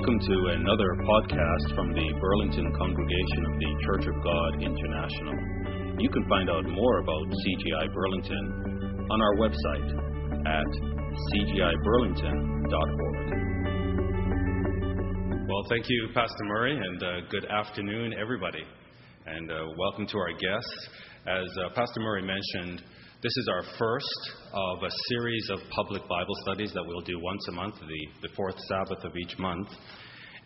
Welcome to another podcast from the Burlington congregation of the Church of God International. You can find out more about CGI Burlington on our website at cgiburlington.org. Well, thank you, Pastor Murray, and uh, good afternoon, everybody. And uh, welcome to our guests. As uh, Pastor Murray mentioned, this is our first of a series of public Bible studies that we'll do once a month, the, the fourth Sabbath of each month.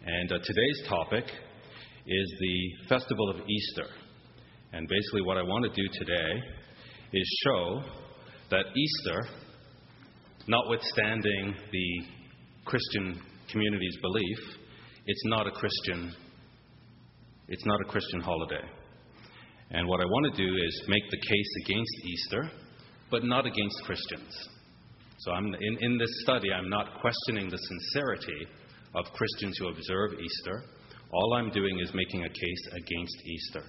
And uh, today's topic is the festival of Easter. And basically, what I want to do today is show that Easter, notwithstanding the Christian community's belief, it's not a Christian it's not a Christian holiday. And what I want to do is make the case against Easter but not against Christians. So I'm, in, in this study, I'm not questioning the sincerity of Christians who observe Easter. All I'm doing is making a case against Easter.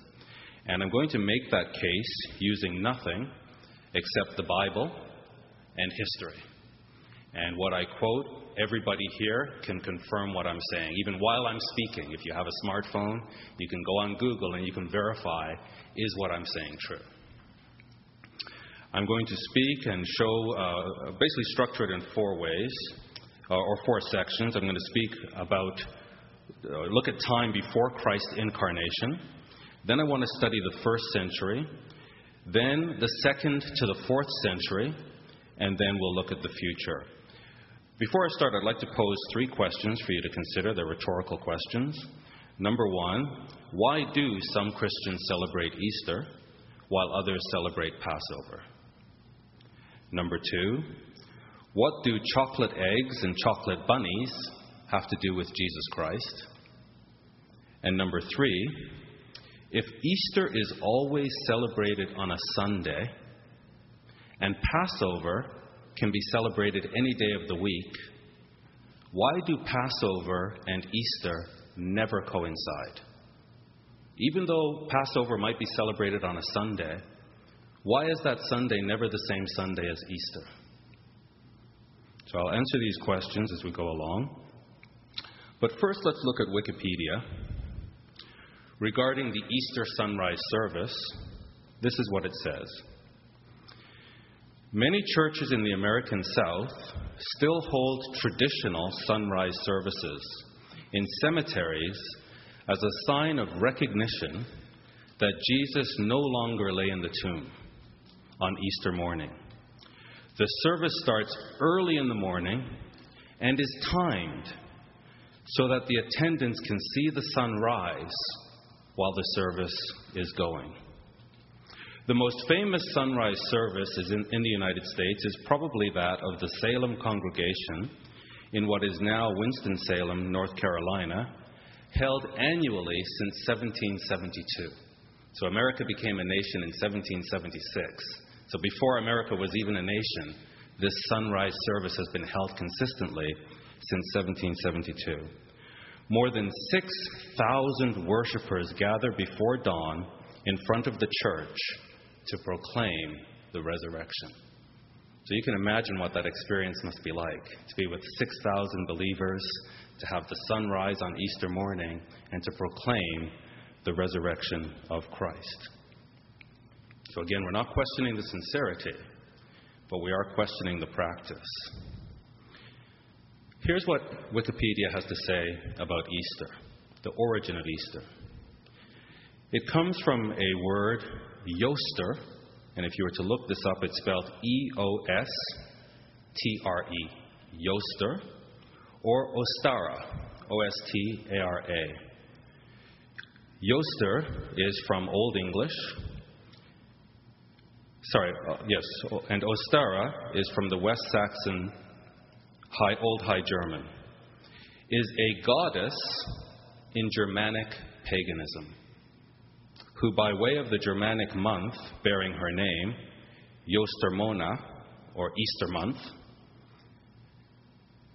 And I'm going to make that case using nothing except the Bible and history. And what I quote, everybody here can confirm what I'm saying, even while I'm speaking. If you have a smartphone, you can go on Google and you can verify is what I'm saying true? I'm going to speak and show, uh, basically structured in four ways, uh, or four sections. I'm going to speak about, uh, look at time before Christ's incarnation. Then I want to study the first century, then the second to the fourth century, and then we'll look at the future. Before I start, I'd like to pose three questions for you to consider. They're rhetorical questions. Number one, why do some Christians celebrate Easter while others celebrate Passover? Number two, what do chocolate eggs and chocolate bunnies have to do with Jesus Christ? And number three, if Easter is always celebrated on a Sunday and Passover can be celebrated any day of the week, why do Passover and Easter never coincide? Even though Passover might be celebrated on a Sunday, why is that Sunday never the same Sunday as Easter? So I'll answer these questions as we go along. But first, let's look at Wikipedia. Regarding the Easter sunrise service, this is what it says Many churches in the American South still hold traditional sunrise services in cemeteries as a sign of recognition that Jesus no longer lay in the tomb on Easter morning. The service starts early in the morning and is timed so that the attendants can see the sun rise while the service is going. The most famous sunrise service in, in, the United States is probably that of the Salem congregation in what is now Winston-Salem, North Carolina, held annually since 1772. So America became a nation in 1776. So before America was even a nation, this sunrise service has been held consistently since 1772. More than 6,000 worshippers gather before dawn in front of the church to proclaim the resurrection. So you can imagine what that experience must be like to be with 6,000 believers, to have the sunrise on Easter morning, and to proclaim the resurrection of Christ. So, again, we're not questioning the sincerity, but we are questioning the practice. Here's what Wikipedia has to say about Easter, the origin of Easter. It comes from a word, Eostre, and if you were to look this up, it's spelled E O S T R E, Eostre, or Ostara, O S T A R A. Eostre is from Old English, sorry, uh, yes, and Ostara is from the West Saxon High, Old High German, is a goddess in Germanic paganism, who, by way of the Germanic month bearing her name, Jostermona, or Easter month,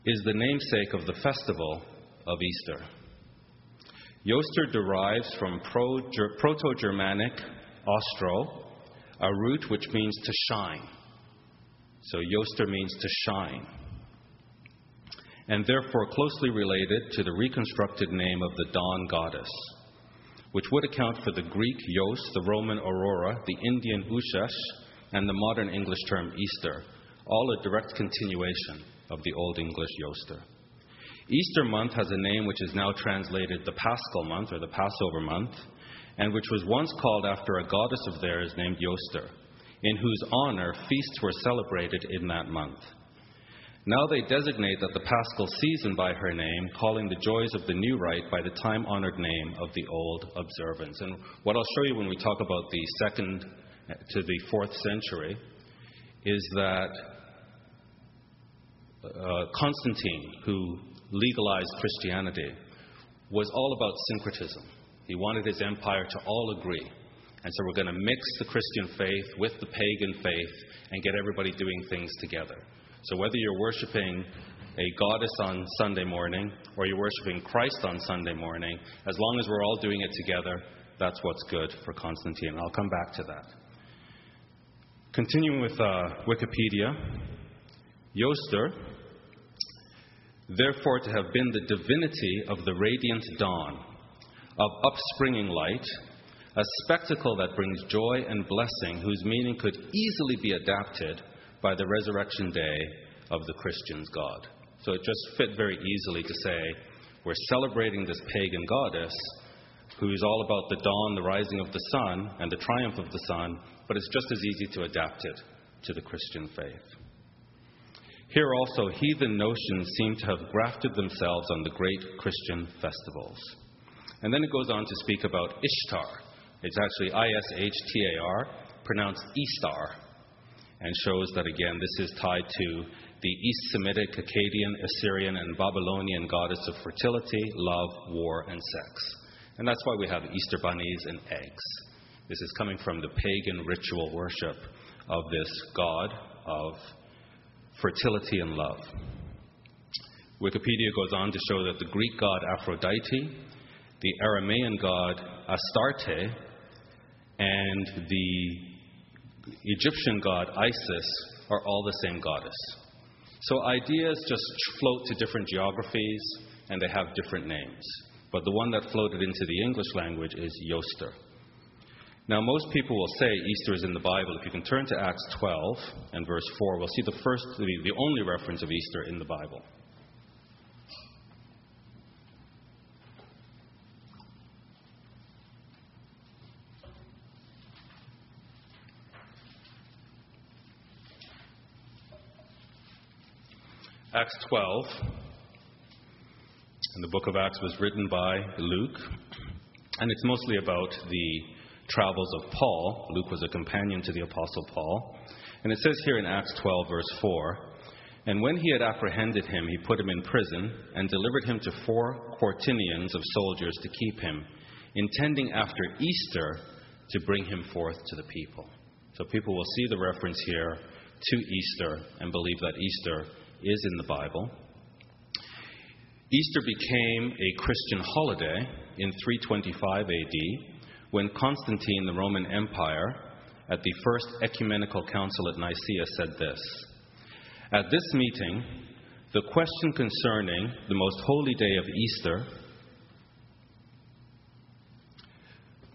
is the namesake of the festival of Easter. Joster derives from Proto Germanic ostro, a root which means to shine. So Yoster means to shine. and therefore closely related to the reconstructed name of the dawn goddess, which would account for the Greek Yos, the Roman Aurora, the Indian Ushesh, and the modern English term Easter, all a direct continuation of the Old English Yoster. Easter month has a name which is now translated the Paschal month or the Passover month, and which was once called after a goddess of theirs named Yoster, in whose honor feasts were celebrated in that month. Now they designate that the Paschal season by her name, calling the joys of the new rite by the time honored name of the old observance. And what I'll show you when we talk about the second to the fourth century is that uh, Constantine, who legalized Christianity, was all about syncretism. He wanted his empire to all agree. And so we're going to mix the Christian faith with the pagan faith and get everybody doing things together. So whether you're worshiping a goddess on Sunday morning or you're worshiping Christ on Sunday morning, as long as we're all doing it together, that's what's good for Constantine. I'll come back to that. Continuing with uh, Wikipedia, Yoster, therefore to have been the divinity of the radiant dawn, of upspringing light, a spectacle that brings joy and blessing, whose meaning could easily be adapted by the resurrection day of the Christian's God. So it just fit very easily to say, we're celebrating this pagan goddess who is all about the dawn, the rising of the sun, and the triumph of the sun, but it's just as easy to adapt it to the Christian faith. Here also, heathen notions seem to have grafted themselves on the great Christian festivals. And then it goes on to speak about Ishtar. It's actually I S H T A R, pronounced Eastar, and shows that again this is tied to the East Semitic, Akkadian, Assyrian, and Babylonian goddess of fertility, love, war, and sex. And that's why we have Easter bunnies and eggs. This is coming from the pagan ritual worship of this god of fertility and love. Wikipedia goes on to show that the Greek god Aphrodite, the Aramaean god Astarte, and the Egyptian god Isis are all the same goddess. So ideas just float to different geographies and they have different names. But the one that floated into the English language is Yoster. Now, most people will say Easter is in the Bible. If you can turn to Acts 12 and verse 4, we'll see the first, the only reference of Easter in the Bible. Acts 12, and the book of Acts was written by Luke, and it's mostly about the travels of Paul. Luke was a companion to the Apostle Paul. And it says here in Acts 12, verse 4 And when he had apprehended him, he put him in prison and delivered him to four quaternions of soldiers to keep him, intending after Easter to bring him forth to the people. So people will see the reference here to Easter and believe that Easter is in the Bible. Easter became a Christian holiday in 325 AD when Constantine, the Roman Empire, at the First Ecumenical Council at Nicaea said this At this meeting, the question concerning the most holy day of Easter,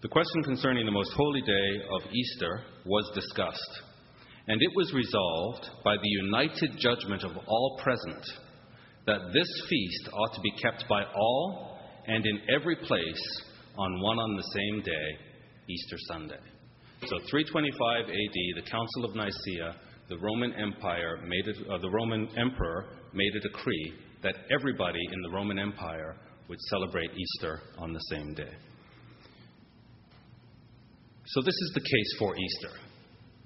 the question concerning the most holy day of Easter was discussed, and it was resolved by the united judgment of all present that this feast ought to be kept by all and in every place on one on the same day, Easter Sunday. So 325 AD, the Council of Nicaea, the Roman Empire made it, uh, the Roman Emperor made a decree that everybody in the Roman Empire would celebrate Easter on the same day. So this is the case for Easter,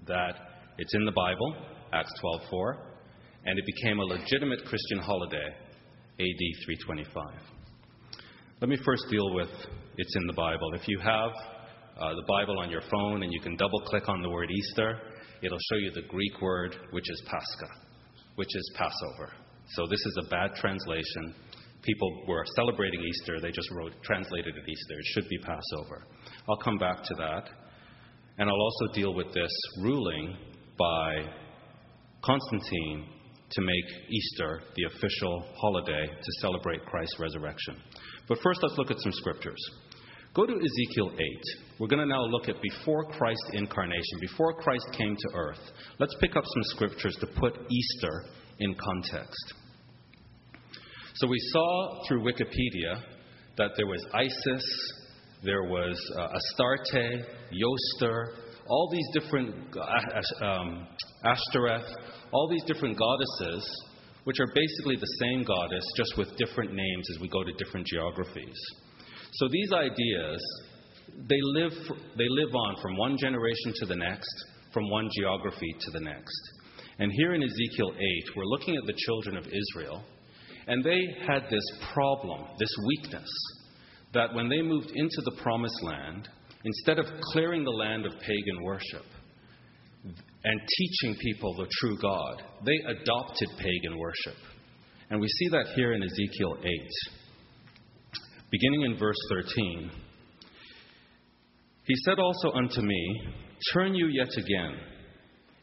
that it's in the Bible, Acts 12:4, and it became a legitimate Christian holiday, AD 325. Let me first deal with it's in the Bible. If you have uh, the Bible on your phone and you can double click on the word Easter, it'll show you the Greek word, which is Pascha, which is Passover. So this is a bad translation. People were celebrating Easter, they just wrote, translated it Easter. It should be Passover. I'll come back to that. And I'll also deal with this ruling by Constantine to make Easter the official holiday to celebrate Christ's resurrection. But first, let's look at some scriptures. Go to Ezekiel 8. We're going to now look at before Christ's incarnation, before Christ came to earth. Let's pick up some scriptures to put Easter in context. So we saw through Wikipedia that there was Isis, there was uh, Astarte, Yoster, all these different um, Ashtoreth, all these different goddesses, which are basically the same goddess, just with different names as we go to different geographies. So these ideas, they live, they live on from one generation to the next, from one geography to the next. And here in Ezekiel 8, we're looking at the children of Israel, and they had this problem, this weakness, that when they moved into the promised land, instead of clearing the land of pagan worship and teaching people the true God, they adopted pagan worship. And we see that here in Ezekiel 8. Beginning in verse 13, he said also unto me, Turn you yet again,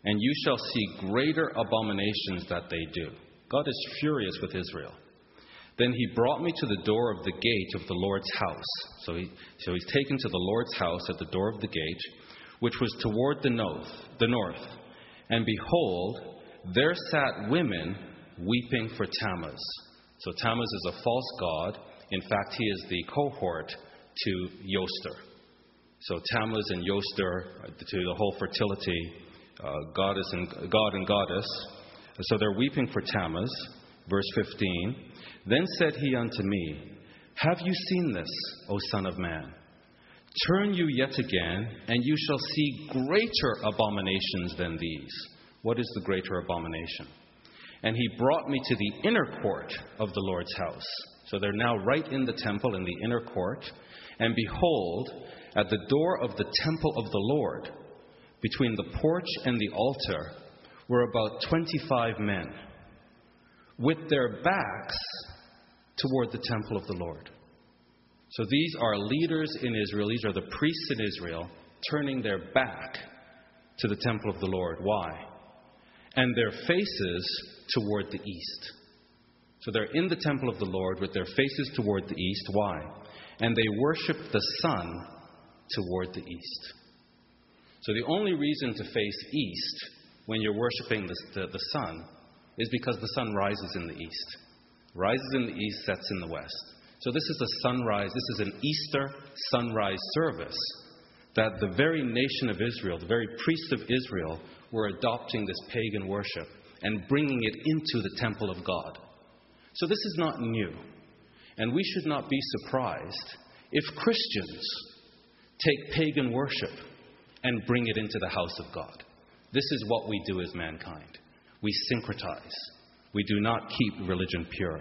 and you shall see greater abominations that they do. God is furious with Israel. Then he brought me to the door of the gate of the Lord's house. So, he, so he's taken to the Lord's house at the door of the gate, which was toward the north, the north. And behold, there sat women weeping for Tammuz. So Tammuz is a false god. In fact, he is the cohort to Yoster. So Tammuz and Yoster, to the whole fertility, uh, goddess and god and goddess. So they're weeping for Tammuz. Verse 15. Then said he unto me, Have you seen this, O Son of Man? Turn you yet again, and you shall see greater abominations than these. What is the greater abomination? And he brought me to the inner court of the Lord's house. So they're now right in the temple, in the inner court. And behold, at the door of the temple of the Lord, between the porch and the altar, were about 25 men, with their backs toward the temple of the Lord. So these are leaders in Israel, these are the priests in Israel, turning their back to the temple of the Lord. Why? And their faces toward the east. So they're in the temple of the Lord with their faces toward the east. Why? And they worship the sun toward the east. So the only reason to face east when you're worshiping the, the, the sun is because the sun rises in the east rises in the east, sets in the west. So this is a sunrise, this is an Easter sunrise service that the very nation of Israel, the very priests of Israel, were adopting this pagan worship and bringing it into the temple of God. So this is not new. And we should not be surprised if Christians take pagan worship and bring it into the house of God. This is what we do as mankind. We syncretize. We do not keep religion pure.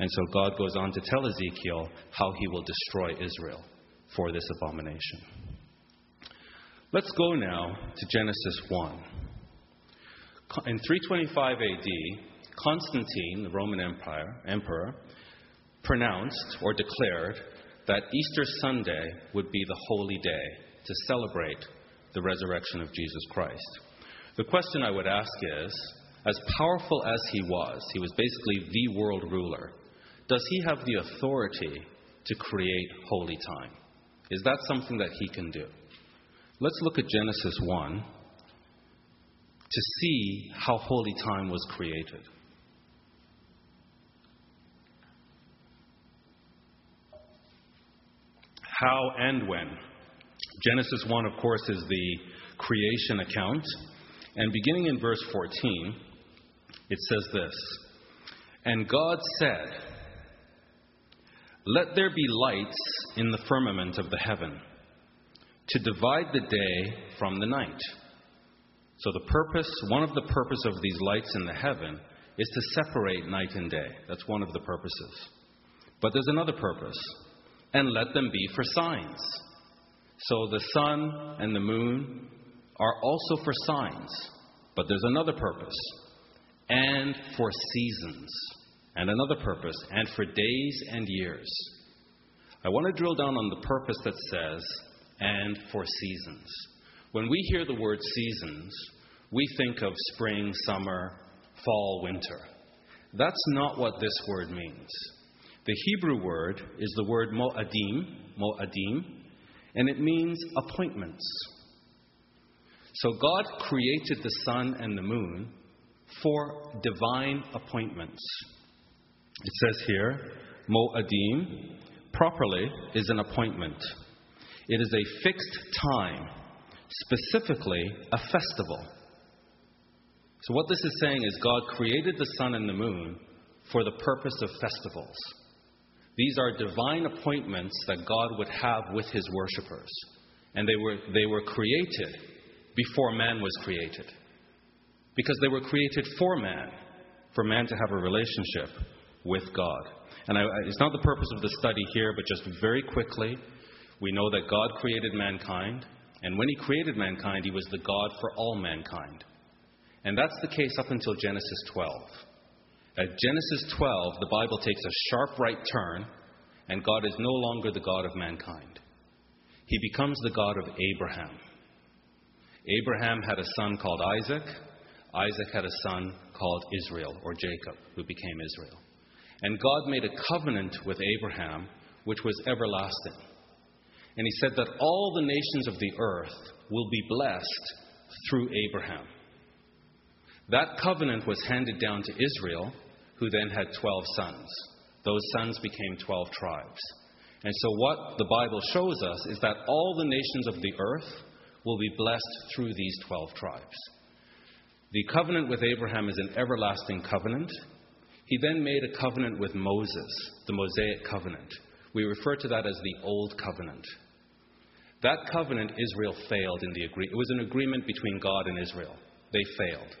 And so God goes on to tell Ezekiel how he will destroy Israel for this abomination. Let's go now to Genesis 1. In 325 AD, Constantine, the Roman Empire, emperor, pronounced or declared that Easter Sunday would be the holy day to celebrate the resurrection of Jesus Christ. The question I would ask is as powerful as he was, he was basically the world ruler, does he have the authority to create holy time? Is that something that he can do? Let's look at Genesis 1 to see how holy time was created. How and when. Genesis 1, of course, is the creation account. And beginning in verse 14, it says this And God said, Let there be lights in the firmament of the heaven to divide the day from the night. So, the purpose, one of the purpose of these lights in the heaven is to separate night and day. That's one of the purposes. But there's another purpose, and let them be for signs. So, the sun and the moon are also for signs, but there's another purpose and for seasons, and another purpose, and for days and years. I want to drill down on the purpose that says, and for seasons. When we hear the word seasons, we think of spring, summer, fall, winter. That's not what this word means. The Hebrew word is the word mo'adim, mo'adim, and it means appointments. So God created the sun and the moon for divine appointments. It says here, mo'adim, properly, is an appointment. It is a fixed time, specifically a festival. So, what this is saying is God created the sun and the moon for the purpose of festivals. These are divine appointments that God would have with his worshippers. And they were, they were created before man was created. Because they were created for man, for man to have a relationship with God. And I, it's not the purpose of the study here, but just very quickly, we know that God created mankind. And when he created mankind, he was the God for all mankind. And that's the case up until Genesis 12. At Genesis 12, the Bible takes a sharp right turn, and God is no longer the God of mankind. He becomes the God of Abraham. Abraham had a son called Isaac. Isaac had a son called Israel, or Jacob, who became Israel. And God made a covenant with Abraham, which was everlasting. And he said that all the nations of the earth will be blessed through Abraham. That covenant was handed down to Israel, who then had 12 sons. Those sons became 12 tribes. And so, what the Bible shows us is that all the nations of the earth will be blessed through these 12 tribes. The covenant with Abraham is an everlasting covenant. He then made a covenant with Moses, the Mosaic covenant. We refer to that as the Old Covenant. That covenant Israel failed in the agreement. It was an agreement between God and Israel. They failed.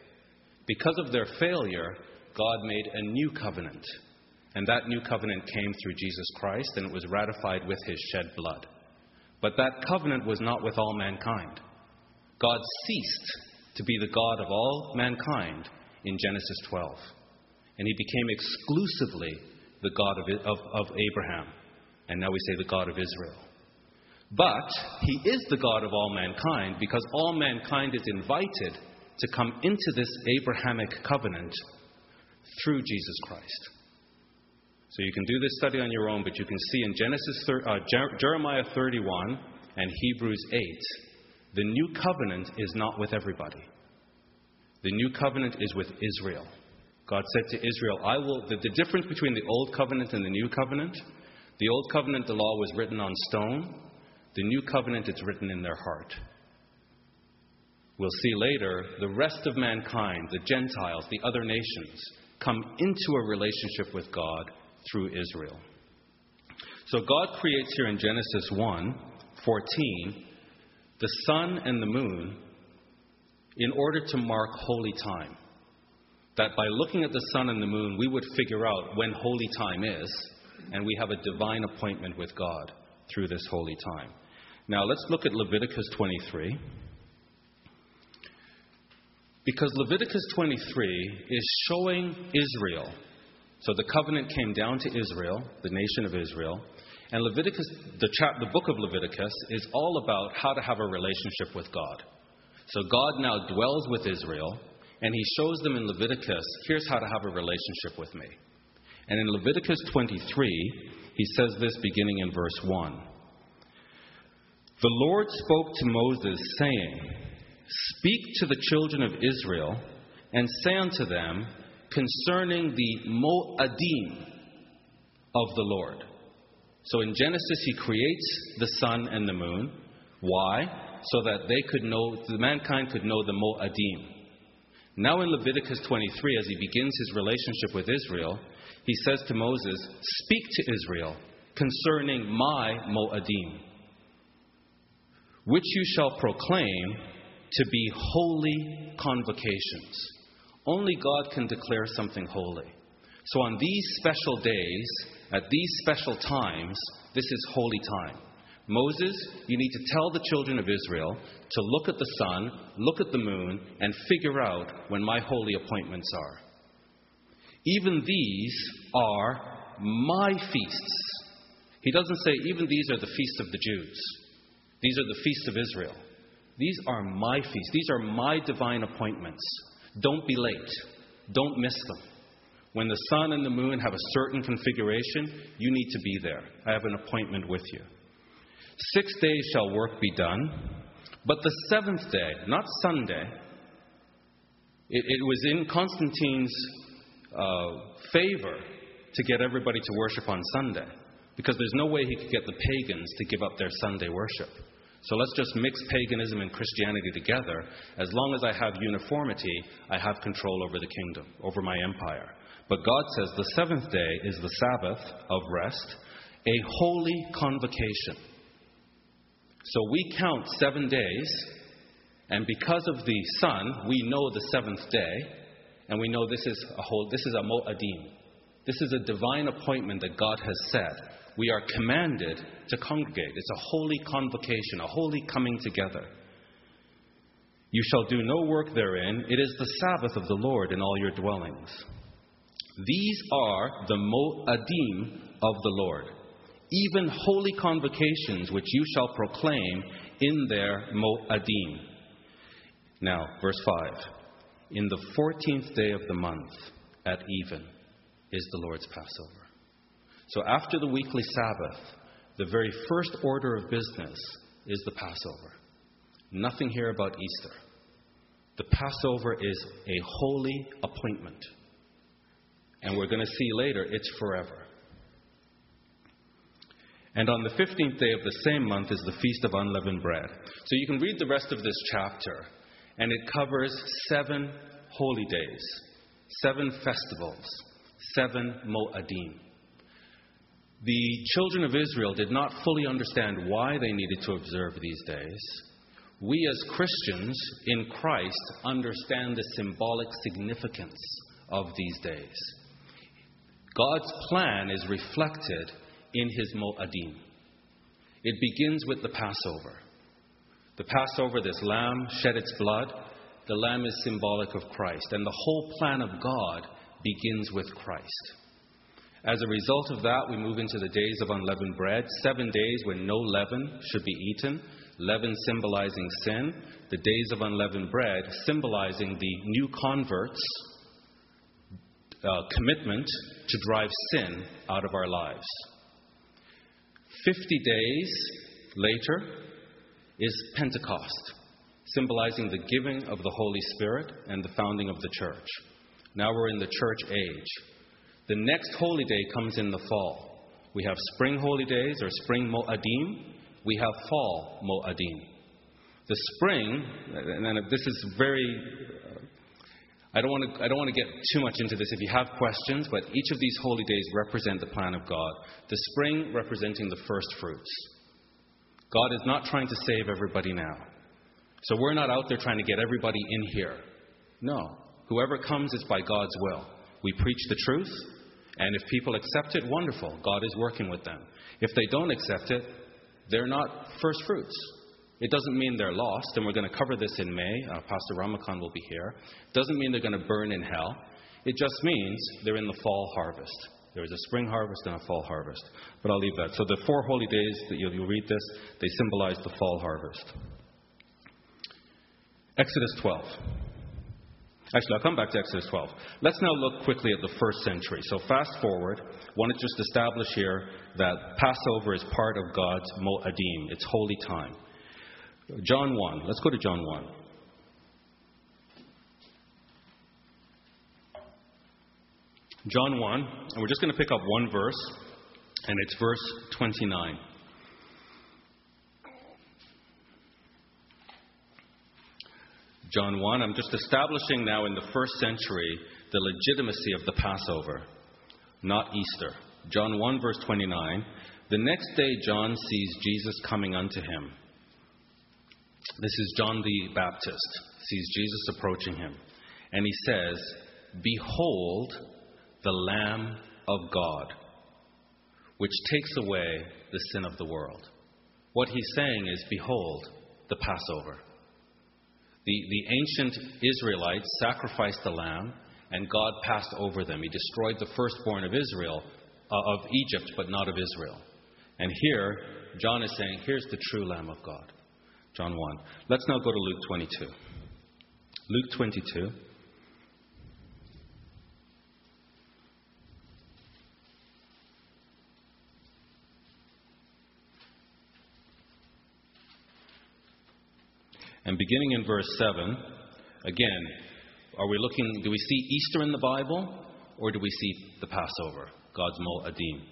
Because of their failure, God made a new covenant. And that new covenant came through Jesus Christ, and it was ratified with his shed blood. But that covenant was not with all mankind. God ceased to be the God of all mankind in Genesis 12. And he became exclusively the God of, of, of Abraham. And now we say the God of Israel. But he is the God of all mankind because all mankind is invited to come into this Abrahamic covenant through Jesus Christ. So you can do this study on your own, but you can see in Genesis, uh, Jeremiah 31 and Hebrews 8, the new covenant is not with everybody. The new covenant is with Israel. God said to Israel, I will, the, the difference between the old covenant and the new covenant, the old covenant, the law was written on stone. The new covenant, it's written in their heart. We'll see later, the rest of mankind, the Gentiles, the other nations, come into a relationship with God through Israel. So God creates here in Genesis 1 14 the sun and the moon in order to mark holy time. That by looking at the sun and the moon, we would figure out when holy time is, and we have a divine appointment with God through this holy time. Now let's look at Leviticus 23. Because Leviticus 23 is showing Israel. So the covenant came down to Israel, the nation of Israel. And Leviticus, the, chap, the book of Leviticus, is all about how to have a relationship with God. So God now dwells with Israel, and he shows them in Leviticus here's how to have a relationship with me. And in Leviticus 23, he says this beginning in verse 1. The Lord spoke to Moses, saying, Speak to the children of Israel and say unto them concerning the Moadim of the Lord. So in Genesis, he creates the sun and the moon. Why? So that they could know, the mankind could know the Moadim. Now in Leviticus 23, as he begins his relationship with Israel, he says to Moses, Speak to Israel concerning my Moadim, which you shall proclaim to be holy convocations. Only God can declare something holy. So on these special days, at these special times, this is holy time. Moses, you need to tell the children of Israel to look at the sun, look at the moon, and figure out when my holy appointments are. Even these are my feasts. He doesn't say, even these are the feasts of the Jews. These are the feasts of Israel. These are my feasts. These are my divine appointments. Don't be late. Don't miss them. When the sun and the moon have a certain configuration, you need to be there. I have an appointment with you. Six days shall work be done, but the seventh day, not Sunday, it, it was in Constantine's uh, favor to get everybody to worship on Sunday because there's no way he could get the pagans to give up their Sunday worship. So let's just mix paganism and Christianity together. As long as I have uniformity, I have control over the kingdom, over my empire. But God says the seventh day is the Sabbath of rest, a holy convocation. So we count seven days, and because of the sun, we know the seventh day, and we know this is a whole, this is a mo'adim. This is a divine appointment that God has set. We are commanded to congregate. It's a holy convocation, a holy coming together. You shall do no work therein. It is the Sabbath of the Lord in all your dwellings. These are the mo'adim of the Lord, even holy convocations which you shall proclaim in their mo'adim. Now, verse 5. In the fourteenth day of the month, at even, is the Lord's Passover. So after the weekly Sabbath, the very first order of business is the Passover. Nothing here about Easter. The Passover is a holy appointment. And we're going to see later, it's forever. And on the 15th day of the same month is the Feast of Unleavened Bread. So you can read the rest of this chapter, and it covers seven holy days, seven festivals, seven Mo'adim. The children of Israel did not fully understand why they needed to observe these days. We as Christians in Christ understand the symbolic significance of these days. God's plan is reflected in his Mo'adim. It begins with the Passover. The Passover, this lamb shed its blood. The lamb is symbolic of Christ. And the whole plan of God begins with Christ. As a result of that, we move into the days of unleavened bread, seven days when no leaven should be eaten, leaven symbolizing sin, the days of unleavened bread symbolizing the new converts' uh, commitment to drive sin out of our lives. Fifty days later is Pentecost, symbolizing the giving of the Holy Spirit and the founding of the church. Now we're in the church age. The next holy day comes in the fall. We have spring holy days or spring Mo'adim. We have fall Mo'adim. The spring, and this is very, I don't, want to, I don't want to get too much into this if you have questions, but each of these holy days represent the plan of God. The spring representing the first fruits. God is not trying to save everybody now. So we're not out there trying to get everybody in here. No. Whoever comes is by God's will. We preach the truth, and if people accept it, wonderful. God is working with them. If they don't accept it, they're not first fruits. It doesn't mean they're lost, and we're going to cover this in May. Uh, Pastor Ramakan will be here. It doesn't mean they're going to burn in hell. It just means they're in the fall harvest. There is a spring harvest and a fall harvest. But I'll leave that. So the four holy days that you'll, you'll read this, they symbolize the fall harvest. Exodus 12. Actually, I'll come back to Exodus 12. Let's now look quickly at the first century. So, fast forward, want to just establish here that Passover is part of God's Mo'adim, its holy time. John 1. Let's go to John 1. John 1, and we're just going to pick up one verse, and it's verse 29. John 1. I'm just establishing now in the first century the legitimacy of the Passover, not Easter. John 1, verse 29. The next day, John sees Jesus coming unto him. This is John the Baptist, sees Jesus approaching him. And he says, Behold the Lamb of God, which takes away the sin of the world. What he's saying is, Behold the Passover. The, the ancient Israelites sacrificed the lamb, and God passed over them. He destroyed the firstborn of Israel, uh, of Egypt, but not of Israel. And here, John is saying, here's the true Lamb of God. John 1. Let's now go to Luke 22. Luke 22. And beginning in verse 7, again, are we looking, do we see Easter in the Bible or do we see the Passover, God's Mo'adim,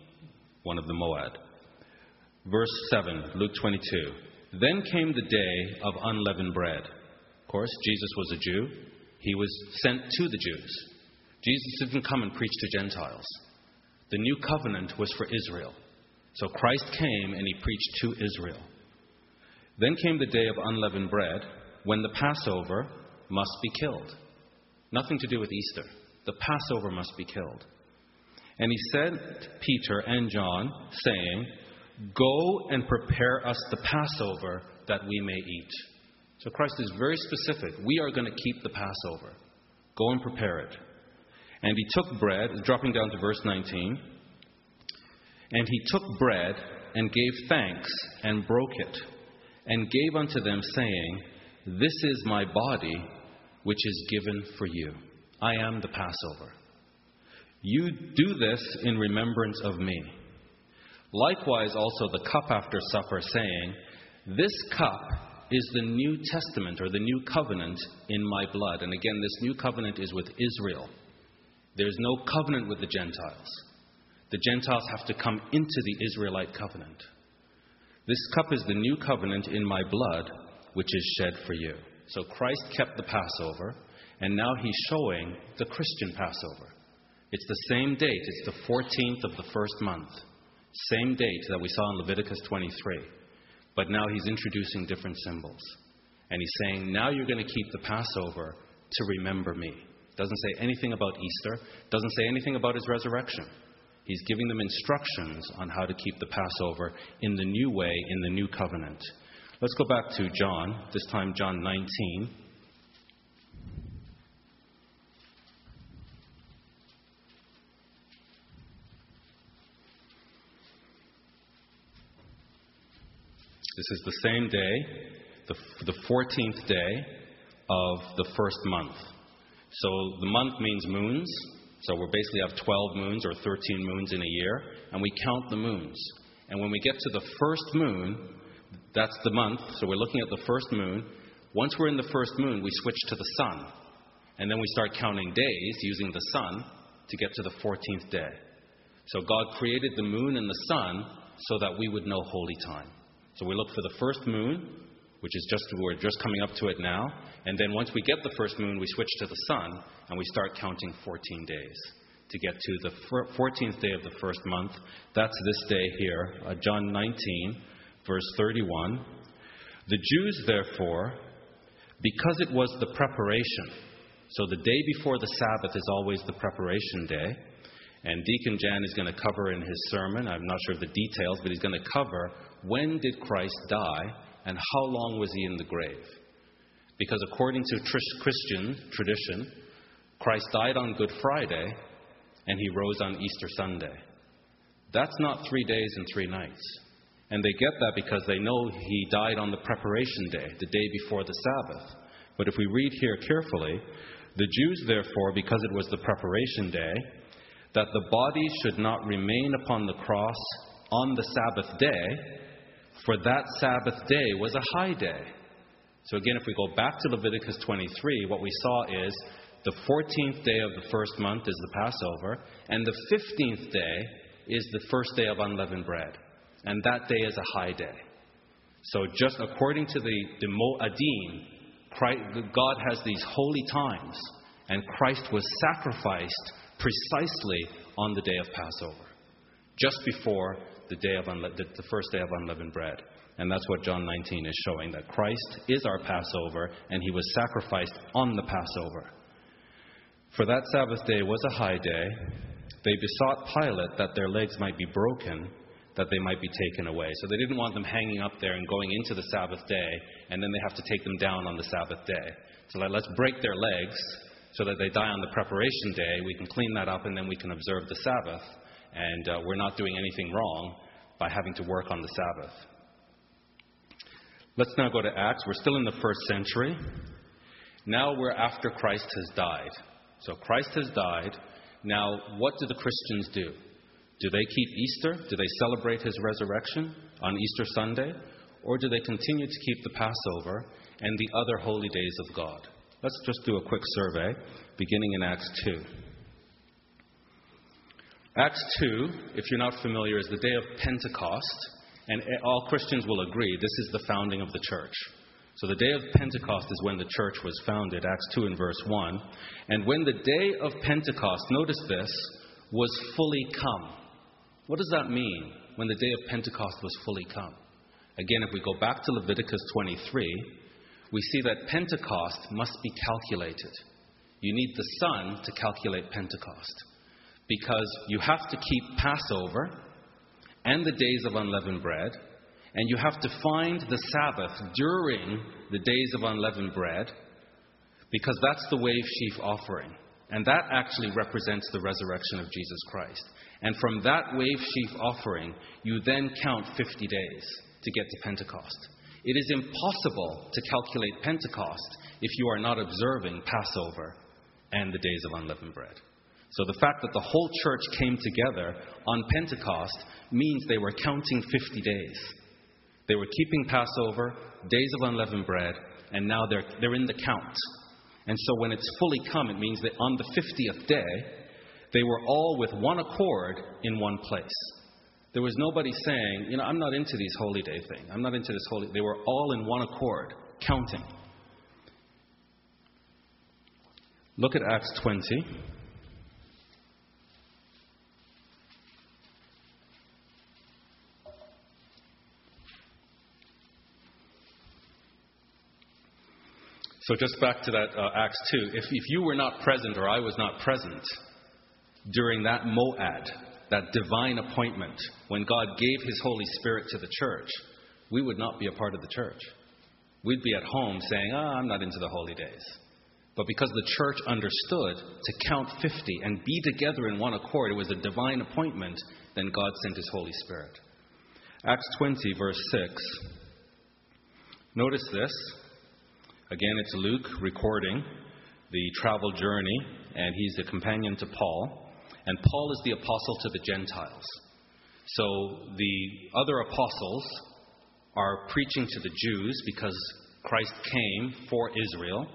one of the Moad? Verse 7, Luke 22. Then came the day of unleavened bread. Of course, Jesus was a Jew. He was sent to the Jews. Jesus didn't come and preach to Gentiles. The new covenant was for Israel. So Christ came and he preached to Israel. Then came the day of unleavened bread when the Passover must be killed. Nothing to do with Easter. The Passover must be killed. And he said, Peter and John, saying, Go and prepare us the Passover that we may eat. So Christ is very specific. We are going to keep the Passover. Go and prepare it. And he took bread, dropping down to verse 19, and he took bread and gave thanks and broke it and gave unto them, saying, This is my body, which is given for you. I am the Passover. You do this in remembrance of me. Likewise, also the cup after supper, saying, This cup is the New Testament or the New Covenant in my blood. And again, this new covenant is with Israel. There's no covenant with the Gentiles. The Gentiles have to come into the Israelite covenant. This cup is the new covenant in my blood, which is shed for you. So Christ kept the Passover, and now he's showing the Christian Passover. It's the same date, it's the 14th of the first month. Same date that we saw in Leviticus 23. But now he's introducing different symbols. And he's saying, now you're going to keep the Passover to remember me. Doesn't say anything about Easter, doesn't say anything about his resurrection. He's giving them instructions on how to keep the Passover in the new way, in the new covenant. Let's go back to John, this time John 19. This is the same day, the, the 14th day of the first month. So the month means moons. So we basically have 12 moons or 13 moons in a year, and we count the moons. And when we get to the first moon, that's the month. So we're looking at the first moon. Once we're in the first moon, we switch to the sun. And then we start counting days using the sun to get to the 14th day. So God created the moon and the sun so that we would know holy time. So we look for the first moon, which is just, we're just coming up to it now. And then once we get the first moon, we switch to the sun and we start counting 14 days to get to the 14th day of the first month. That's this day here, uh, John 19, verse 31. The Jews, therefore, because it was the preparation, so the day before the Sabbath is always the preparation day. And Deacon Jan is going to cover in his sermon, I'm not sure of the details, but he's going to cover when did Christ die and how long was he in the grave? Because according to Christian tradition, Christ died on Good Friday and he rose on Easter Sunday. That's not three days and three nights. And they get that because they know he died on the preparation day, the day before the Sabbath. But if we read here carefully, the Jews, therefore, because it was the preparation day, that the body should not remain upon the cross on the Sabbath day, for that Sabbath day was a high day. So again, if we go back to Leviticus 23, what we saw is the 14th day of the first month is the Passover, and the 15th day is the first day of unleavened bread. And that day is a high day. So just according to the, the Moadim, God has these holy times, and Christ was sacrificed precisely on the day of Passover, just before the, day of unle- the, the first day of unleavened bread. And that's what John 19 is showing that Christ is our Passover, and he was sacrificed on the Passover. For that Sabbath day was a high day. They besought Pilate that their legs might be broken, that they might be taken away. So they didn't want them hanging up there and going into the Sabbath day, and then they have to take them down on the Sabbath day. So let's break their legs so that they die on the preparation day. We can clean that up, and then we can observe the Sabbath and uh, we're not doing anything wrong by having to work on the Sabbath. Let's now go to Acts. We're still in the first century. Now we're after Christ has died. So Christ has died. Now, what do the Christians do? Do they keep Easter? Do they celebrate his resurrection on Easter Sunday? Or do they continue to keep the Passover and the other holy days of God. Let's just do a quick survey, beginning in Acts 2. Acts 2, if you're not familiar, is the day of Pentecost, and all Christians will agree this is the founding of the church. So the day of Pentecost is when the church was founded, Acts 2 and verse 1. And when the day of Pentecost, notice this, was fully come. What does that mean when the day of Pentecost was fully come? Again, if we go back to Leviticus 23, we see that Pentecost must be calculated. You need the sun to calculate Pentecost because you have to keep Passover and the days of unleavened bread, and you have to find the Sabbath during the days of unleavened bread because that's the wave sheaf offering. And that actually represents the resurrection of Jesus Christ. And from that wave sheaf offering, you then count 50 days to get to Pentecost. It is impossible to calculate Pentecost if you are not observing Passover and the days of unleavened bread. So the fact that the whole church came together on Pentecost means they were counting 50 days. They were keeping Passover, days of unleavened bread, and now they're, they're in the count. And so when it's fully come, it means that on the 50th day, they were all with one accord in one place. There was nobody saying, you know, I'm not into these holy day thing. I'm not into this holy. They were all in one accord, counting. Look at Acts 20. So, just back to that uh, Acts 2. If, if you were not present or I was not present during that moed, that divine appointment, when God gave His Holy Spirit to the church, we would not be a part of the church. We'd be at home saying, Ah, oh, I'm not into the holy days. But because the church understood to count 50 and be together in one accord, it was a divine appointment, then God sent His Holy Spirit. Acts 20, verse 6. Notice this. Again, it's Luke recording the travel journey, and he's the companion to Paul. And Paul is the apostle to the Gentiles. So the other apostles are preaching to the Jews because Christ came for Israel.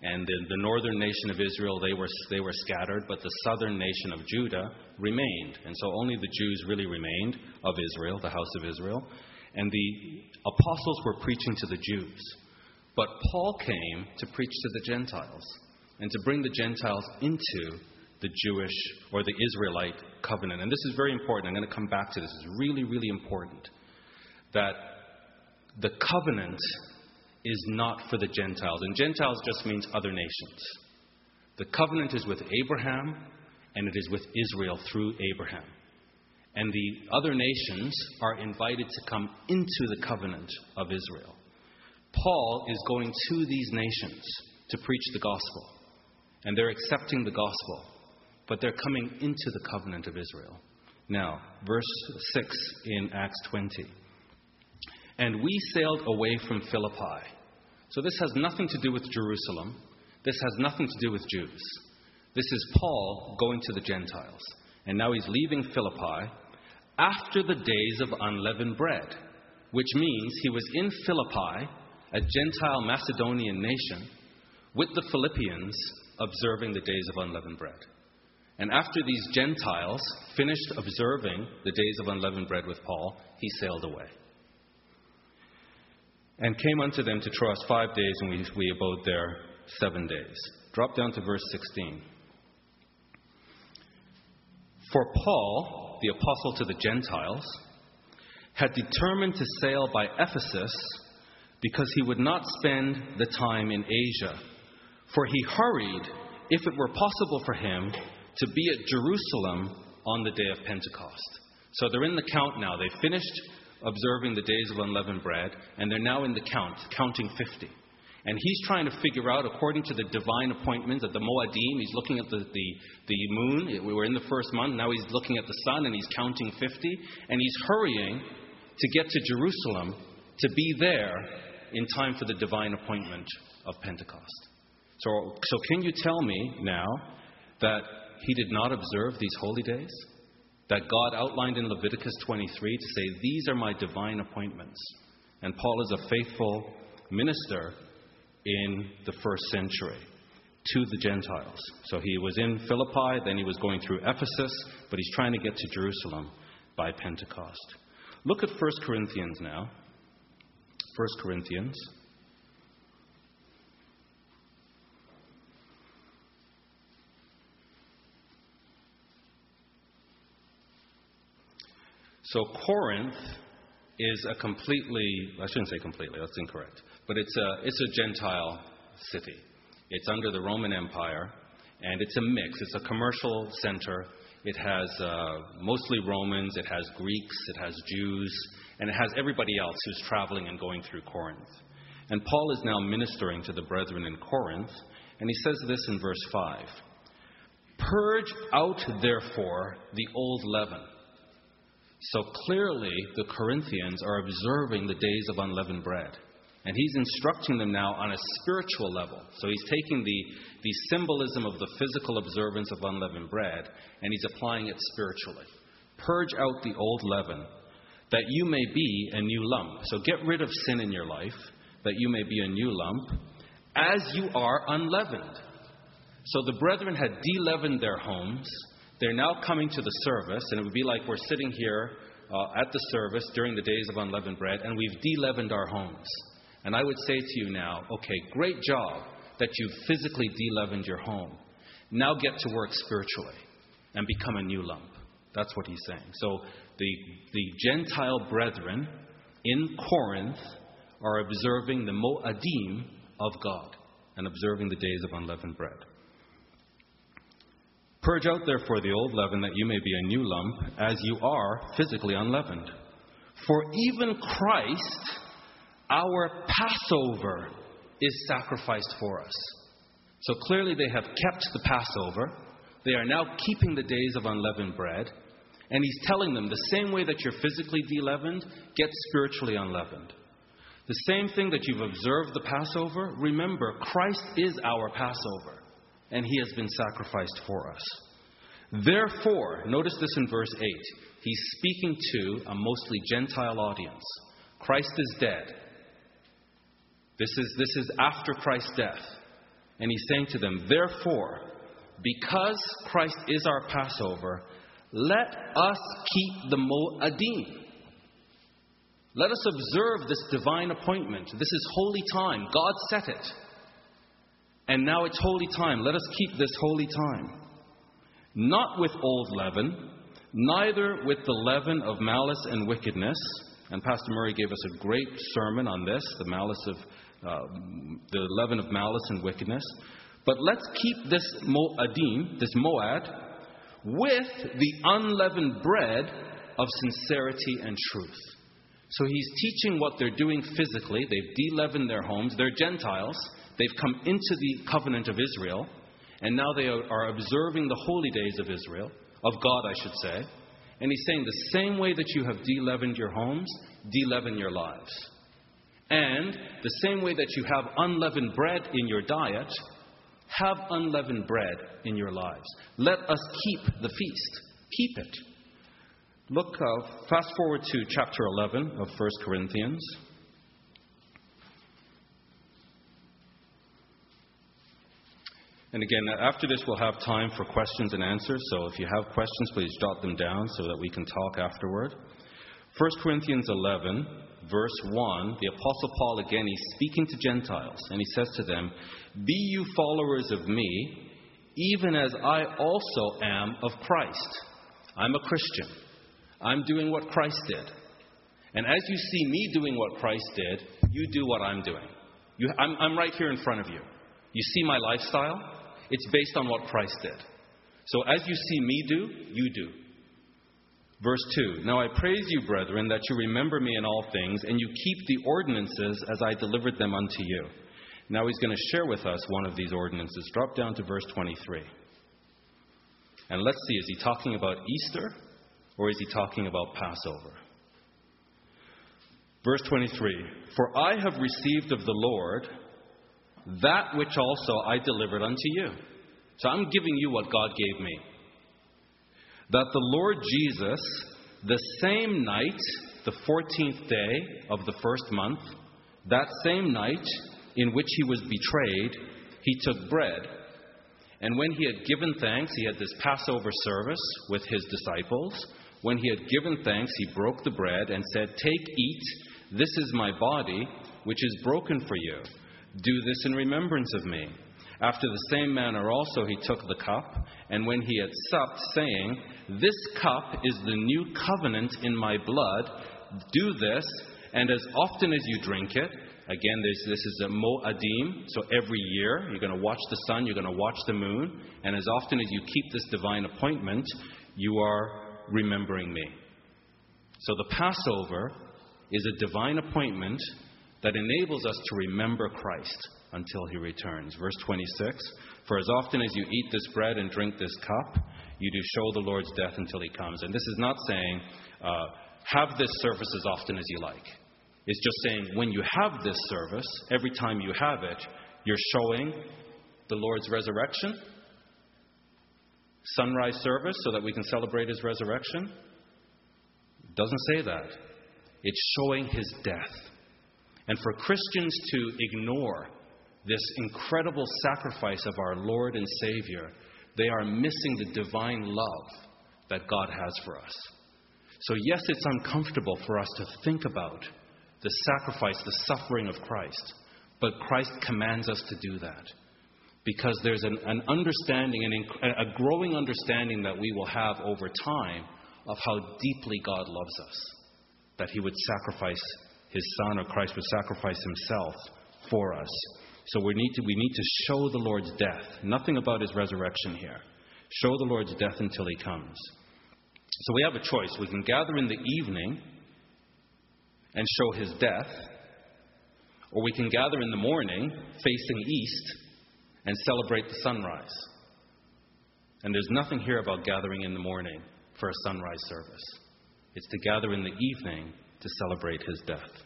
And the, the northern nation of Israel, they were, they were scattered, but the southern nation of Judah remained. And so only the Jews really remained of Israel, the house of Israel. And the apostles were preaching to the Jews. But Paul came to preach to the Gentiles and to bring the Gentiles into the Jewish or the Israelite covenant. And this is very important. I'm going to come back to this. It's really, really important that the covenant is not for the Gentiles. And Gentiles just means other nations. The covenant is with Abraham and it is with Israel through Abraham. And the other nations are invited to come into the covenant of Israel. Paul is going to these nations to preach the gospel. And they're accepting the gospel, but they're coming into the covenant of Israel. Now, verse 6 in Acts 20. And we sailed away from Philippi. So this has nothing to do with Jerusalem. This has nothing to do with Jews. This is Paul going to the Gentiles. And now he's leaving Philippi after the days of unleavened bread, which means he was in Philippi a Gentile Macedonian nation, with the Philippians observing the days of unleavened bread. And after these Gentiles finished observing the days of unleavened bread with Paul, he sailed away. And came unto them to Troas five days, and we, we abode there seven days. Drop down to verse 16. For Paul, the apostle to the Gentiles, had determined to sail by Ephesus because he would not spend the time in Asia. For he hurried, if it were possible for him, to be at Jerusalem on the day of Pentecost. So they're in the count now. They finished observing the days of unleavened bread, and they're now in the count, counting 50. And he's trying to figure out, according to the divine appointments at the Moadim, he's looking at the, the, the moon. We were in the first month. Now he's looking at the sun and he's counting 50. And he's hurrying to get to Jerusalem to be there in time for the divine appointment of Pentecost. So, so can you tell me now that he did not observe these holy days? That God outlined in Leviticus 23 to say, These are my divine appointments. And Paul is a faithful minister in the first century to the Gentiles. So he was in Philippi, then he was going through Ephesus, but he's trying to get to Jerusalem by Pentecost. Look at 1 Corinthians now. 1 Corinthians. So Corinth is a completely, I shouldn't say completely, that's incorrect, but it's a, it's a Gentile city. It's under the Roman Empire, and it's a mix. It's a commercial center. It has uh, mostly Romans, it has Greeks, it has Jews, and it has everybody else who's traveling and going through Corinth. And Paul is now ministering to the brethren in Corinth, and he says this in verse 5 Purge out, therefore, the old leaven. So clearly, the Corinthians are observing the days of unleavened bread. And he's instructing them now on a spiritual level. So he's taking the, the symbolism of the physical observance of unleavened bread and he's applying it spiritually. Purge out the old leaven, that you may be a new lump. So get rid of sin in your life, that you may be a new lump, as you are unleavened. So the brethren had de-leavened their homes. They're now coming to the service, and it would be like we're sitting here uh, at the service during the days of unleavened bread, and we've de-leavened our homes. And I would say to you now, okay, great job that you've physically de-leavened your home. Now get to work spiritually and become a new lump. That's what he's saying. So the, the Gentile brethren in Corinth are observing the Moadim of God and observing the days of unleavened bread. Purge out therefore the old leaven that you may be a new lump, as you are physically unleavened. For even Christ our Passover is sacrificed for us. So clearly they have kept the Passover. They are now keeping the days of unleavened bread. And he's telling them the same way that you're physically de-leavened, get spiritually unleavened. The same thing that you've observed the Passover, remember, Christ is our Passover, and he has been sacrificed for us. Therefore, notice this in verse 8. He's speaking to a mostly Gentile audience. Christ is dead. This is, this is after Christ's death. And he's saying to them, Therefore, because Christ is our Passover, let us keep the Moadim. Let us observe this divine appointment. This is holy time. God set it. And now it's holy time. Let us keep this holy time. Not with old leaven, neither with the leaven of malice and wickedness. And Pastor Murray gave us a great sermon on this the malice of uh, the leaven of malice and wickedness. But let's keep this moadim, this moad, with the unleavened bread of sincerity and truth. So he's teaching what they're doing physically. They've de-leavened their homes. They're Gentiles. They've come into the covenant of Israel. And now they are observing the holy days of Israel, of God, I should say. And he's saying the same way that you have de-leavened your homes, de-leaven your lives. And the same way that you have unleavened bread in your diet, have unleavened bread in your lives. Let us keep the feast. Keep it. Look, uh, fast forward to chapter 11 of 1 Corinthians. And again, after this, we'll have time for questions and answers. So if you have questions, please jot them down so that we can talk afterward. 1 Corinthians 11, verse 1, the Apostle Paul again, he's speaking to Gentiles, and he says to them, Be you followers of me, even as I also am of Christ. I'm a Christian. I'm doing what Christ did. And as you see me doing what Christ did, you do what I'm doing. You, I'm, I'm right here in front of you. You see my lifestyle? It's based on what Christ did. So as you see me do, you do. Verse 2 Now I praise you, brethren, that you remember me in all things, and you keep the ordinances as I delivered them unto you. Now he's going to share with us one of these ordinances. Drop down to verse 23. And let's see, is he talking about Easter or is he talking about Passover? Verse 23 For I have received of the Lord that which also I delivered unto you. So I'm giving you what God gave me that the Lord Jesus, the same night, the 14th day of the first month, that same night, in which he was betrayed, he took bread. And when he had given thanks, he had this Passover service with his disciples. When he had given thanks, he broke the bread and said, Take, eat, this is my body, which is broken for you. Do this in remembrance of me. After the same manner also he took the cup, and when he had supped, saying, This cup is the new covenant in my blood. Do this, and as often as you drink it, again, this, is a mo'adim, so every year you're going to watch the sun, you're going to watch the moon, and as often as you keep this divine appointment, you are remembering me. So the Passover is a divine appointment that enables us to remember Christ until he returns. Verse 26 For as often as you eat this bread and drink this cup, you do show the Lord's death until he comes. And this is not saying, uh, have this service as often as you like. It's just saying, when you have this service, every time you have it, you're showing the Lord's resurrection. Sunrise service so that we can celebrate his resurrection. It doesn't say that. It's showing his death. And for Christians to ignore this incredible sacrifice of our Lord and Savior, they are missing the divine love that God has for us. So, yes, it's uncomfortable for us to think about the sacrifice, the suffering of Christ, but Christ commands us to do that because there's an, an understanding, an, a growing understanding that we will have over time of how deeply God loves us, that He would sacrifice His Son or Christ would sacrifice Himself for us. So we need to, we need to show the Lord's death. Nothing about his resurrection here. Show the Lord's death until he comes. So we have a choice. We can gather in the evening and show his death, or we can gather in the morning facing east and celebrate the sunrise. And there's nothing here about gathering in the morning for a sunrise service. It's to gather in the evening to celebrate his death.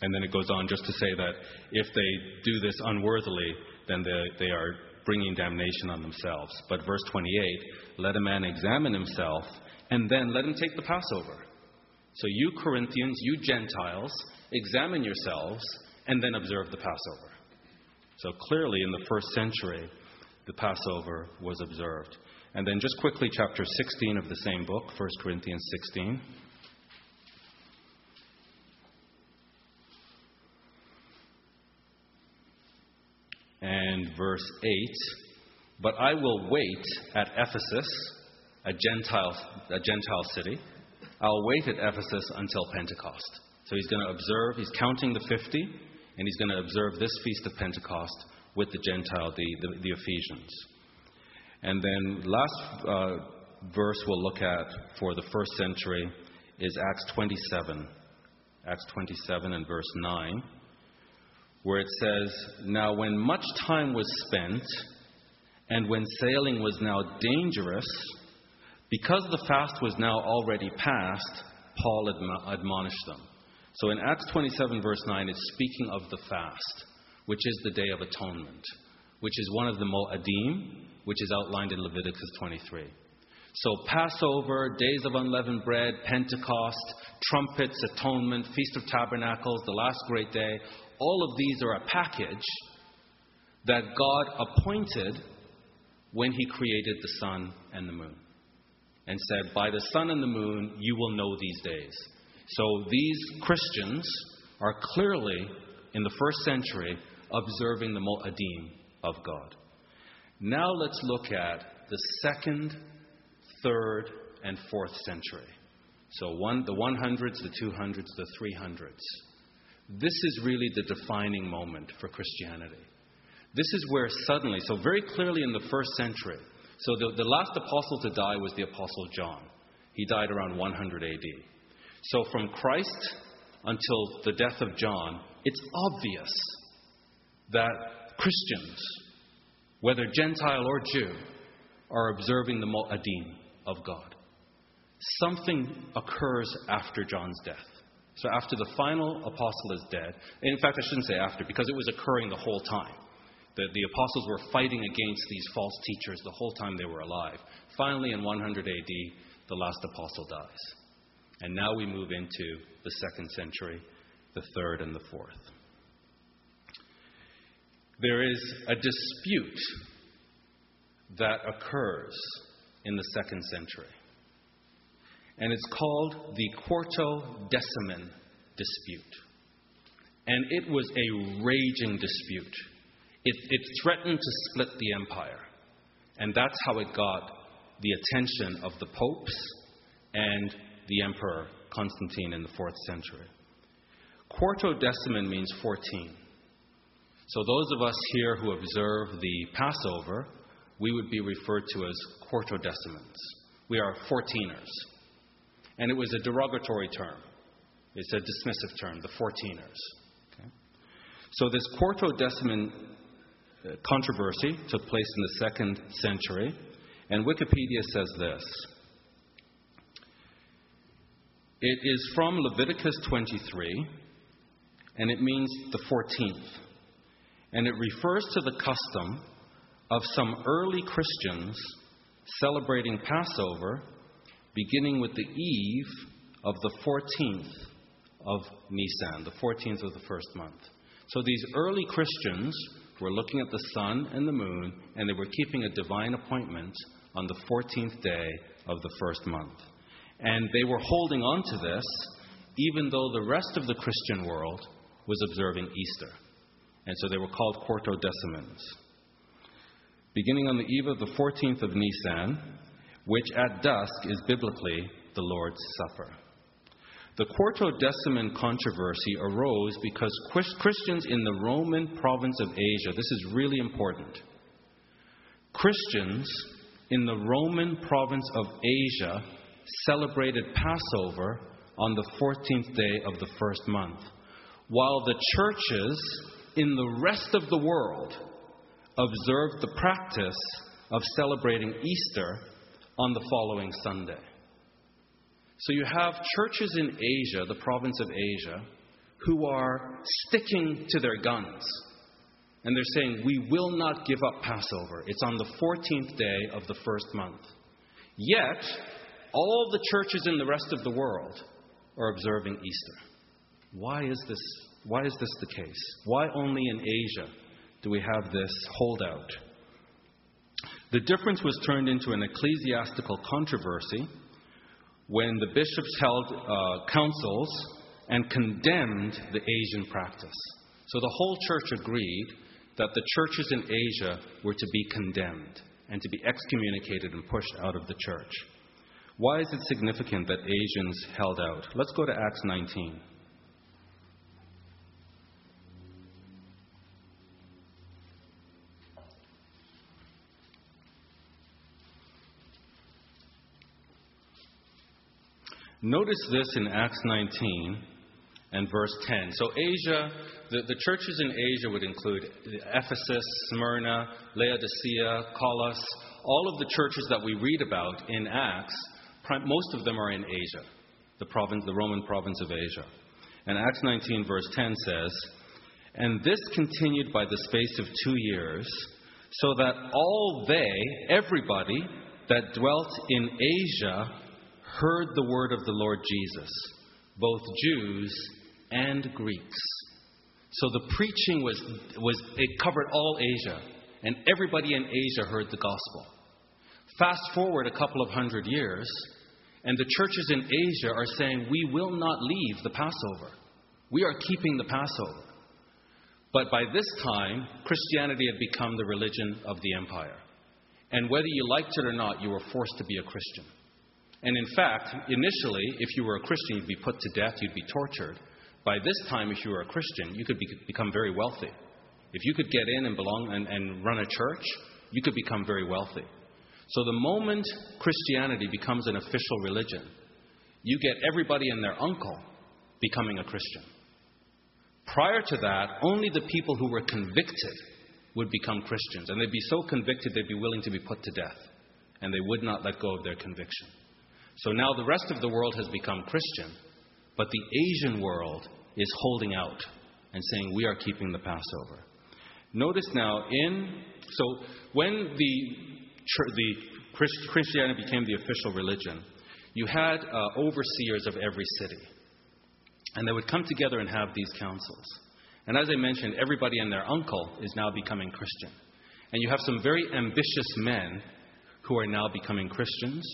And then it goes on just to say that if they do this unworthily, then they, they are bringing damnation on themselves. But verse 28 let a man examine himself, and then let him take the Passover. So, you Corinthians, you Gentiles, examine yourselves, and then observe the Passover. So, clearly, in the first century, the Passover was observed. And then, just quickly, chapter 16 of the same book, 1 Corinthians 16. And verse 8 But I will wait at Ephesus, a Gentile, a Gentile city. I'll wait at Ephesus until Pentecost. So he's going to observe, he's counting the 50, and he's going to observe this feast of Pentecost with the Gentile, the, the, the Ephesians. And then last uh, verse we'll look at for the first century is Acts 27. Acts 27 and verse 9 where it says, Now when much time was spent, and when sailing was now dangerous, because the fast was now already past, Paul admonished them. So in Acts 27, verse 9, it's speaking of the fast, which is the Day of Atonement, which is one of the Mo'adim, which is outlined in Leviticus 23. So Passover, Days of Unleavened Bread, Pentecost, trumpets, atonement, Feast of Tabernacles, the last great day, all of these are a package that God appointed when He created the sun and the moon. And said, By the sun and the moon, you will know these days. So these Christians are clearly, in the first century, observing the Mo'adim of God. Now let's look at the second, third, and fourth century. So one, the 100s, the 200s, the 300s. This is really the defining moment for Christianity. This is where suddenly, so very clearly in the first century, so the, the last apostle to die was the apostle John. He died around 100 AD. So from Christ until the death of John, it's obvious that Christians, whether Gentile or Jew, are observing the Mo'adim of God. Something occurs after John's death. So after the final apostle is dead, in fact, I shouldn't say after, because it was occurring the whole time. The, the apostles were fighting against these false teachers the whole time they were alive. Finally, in 100 AD, the last apostle dies. And now we move into the second century, the third and the fourth. There is a dispute that occurs in the second century. And it's called the Quartodeciman dispute. And it was a raging dispute. It, it threatened to split the empire. And that's how it got the attention of the popes and the emperor Constantine in the fourth century. Quartodeciman means 14. So, those of us here who observe the Passover, we would be referred to as quartodecimans. We are 14ers. And it was a derogatory term, it's a dismissive term, the 14ers. Okay? So, this quartodeciman uh, controversy took place in the second century, and Wikipedia says this. It is from Leviticus 23, and it means the 14th. And it refers to the custom of some early Christians celebrating Passover beginning with the eve of the 14th of Nisan, the 14th of the first month. So these early Christians were looking at the sun and the moon, and they were keeping a divine appointment on the 14th day of the first month. And they were holding on to this even though the rest of the Christian world was observing Easter. And so they were called Quartodecimans. Beginning on the eve of the 14th of Nisan, which at dusk is biblically the Lord's Supper. The Quartodeciman controversy arose because Christians in the Roman province of Asia, this is really important. Christians in the Roman province of Asia celebrated Passover on the 14th day of the first month, while the churches in the rest of the world observed the practice of celebrating Easter on the following Sunday. So you have churches in Asia, the province of Asia, who are sticking to their guns. And they're saying, We will not give up Passover. It's on the 14th day of the first month. Yet, all the churches in the rest of the world are observing Easter. Why is this, why is this the case? Why only in Asia do we have this holdout? The difference was turned into an ecclesiastical controversy when the bishops held uh, councils and condemned the Asian practice. So the whole church agreed that the churches in Asia were to be condemned and to be excommunicated and pushed out of the church. Why is it significant that Asians held out? Let's go to Acts 19. Notice this in Acts 19 and verse 10. So, Asia, the, the churches in Asia would include Ephesus, Smyrna, Laodicea, Colossus, all of the churches that we read about in Acts most of them are in Asia, the, province, the Roman province of Asia. And Acts 19, verse 10 says, And this continued by the space of two years, so that all they, everybody that dwelt in Asia, heard the word of the Lord Jesus, both Jews and Greeks. So the preaching was, was it covered all Asia, and everybody in Asia heard the gospel. Fast forward a couple of hundred years, and the churches in Asia are saying, We will not leave the Passover. We are keeping the Passover. But by this time, Christianity had become the religion of the empire. And whether you liked it or not, you were forced to be a Christian. And in fact, initially, if you were a Christian, you'd be put to death, you'd be tortured. By this time, if you were a Christian, you could be, become very wealthy. If you could get in and belong and, and run a church, you could become very wealthy. So the moment Christianity becomes an official religion, you get everybody and their uncle becoming a Christian. Prior to that, only the people who were convicted would become Christians. And they'd be so convicted they'd be willing to be put to death. And they would not let go of their conviction. So now the rest of the world has become Christian, but the Asian world is holding out and saying, We are keeping the Passover. Notice now, in. So when the the Christianity became the official religion, you had uh, overseers of every city. And they would come together and have these councils. And as I mentioned, everybody and their uncle is now becoming Christian. And you have some very ambitious men who are now becoming Christians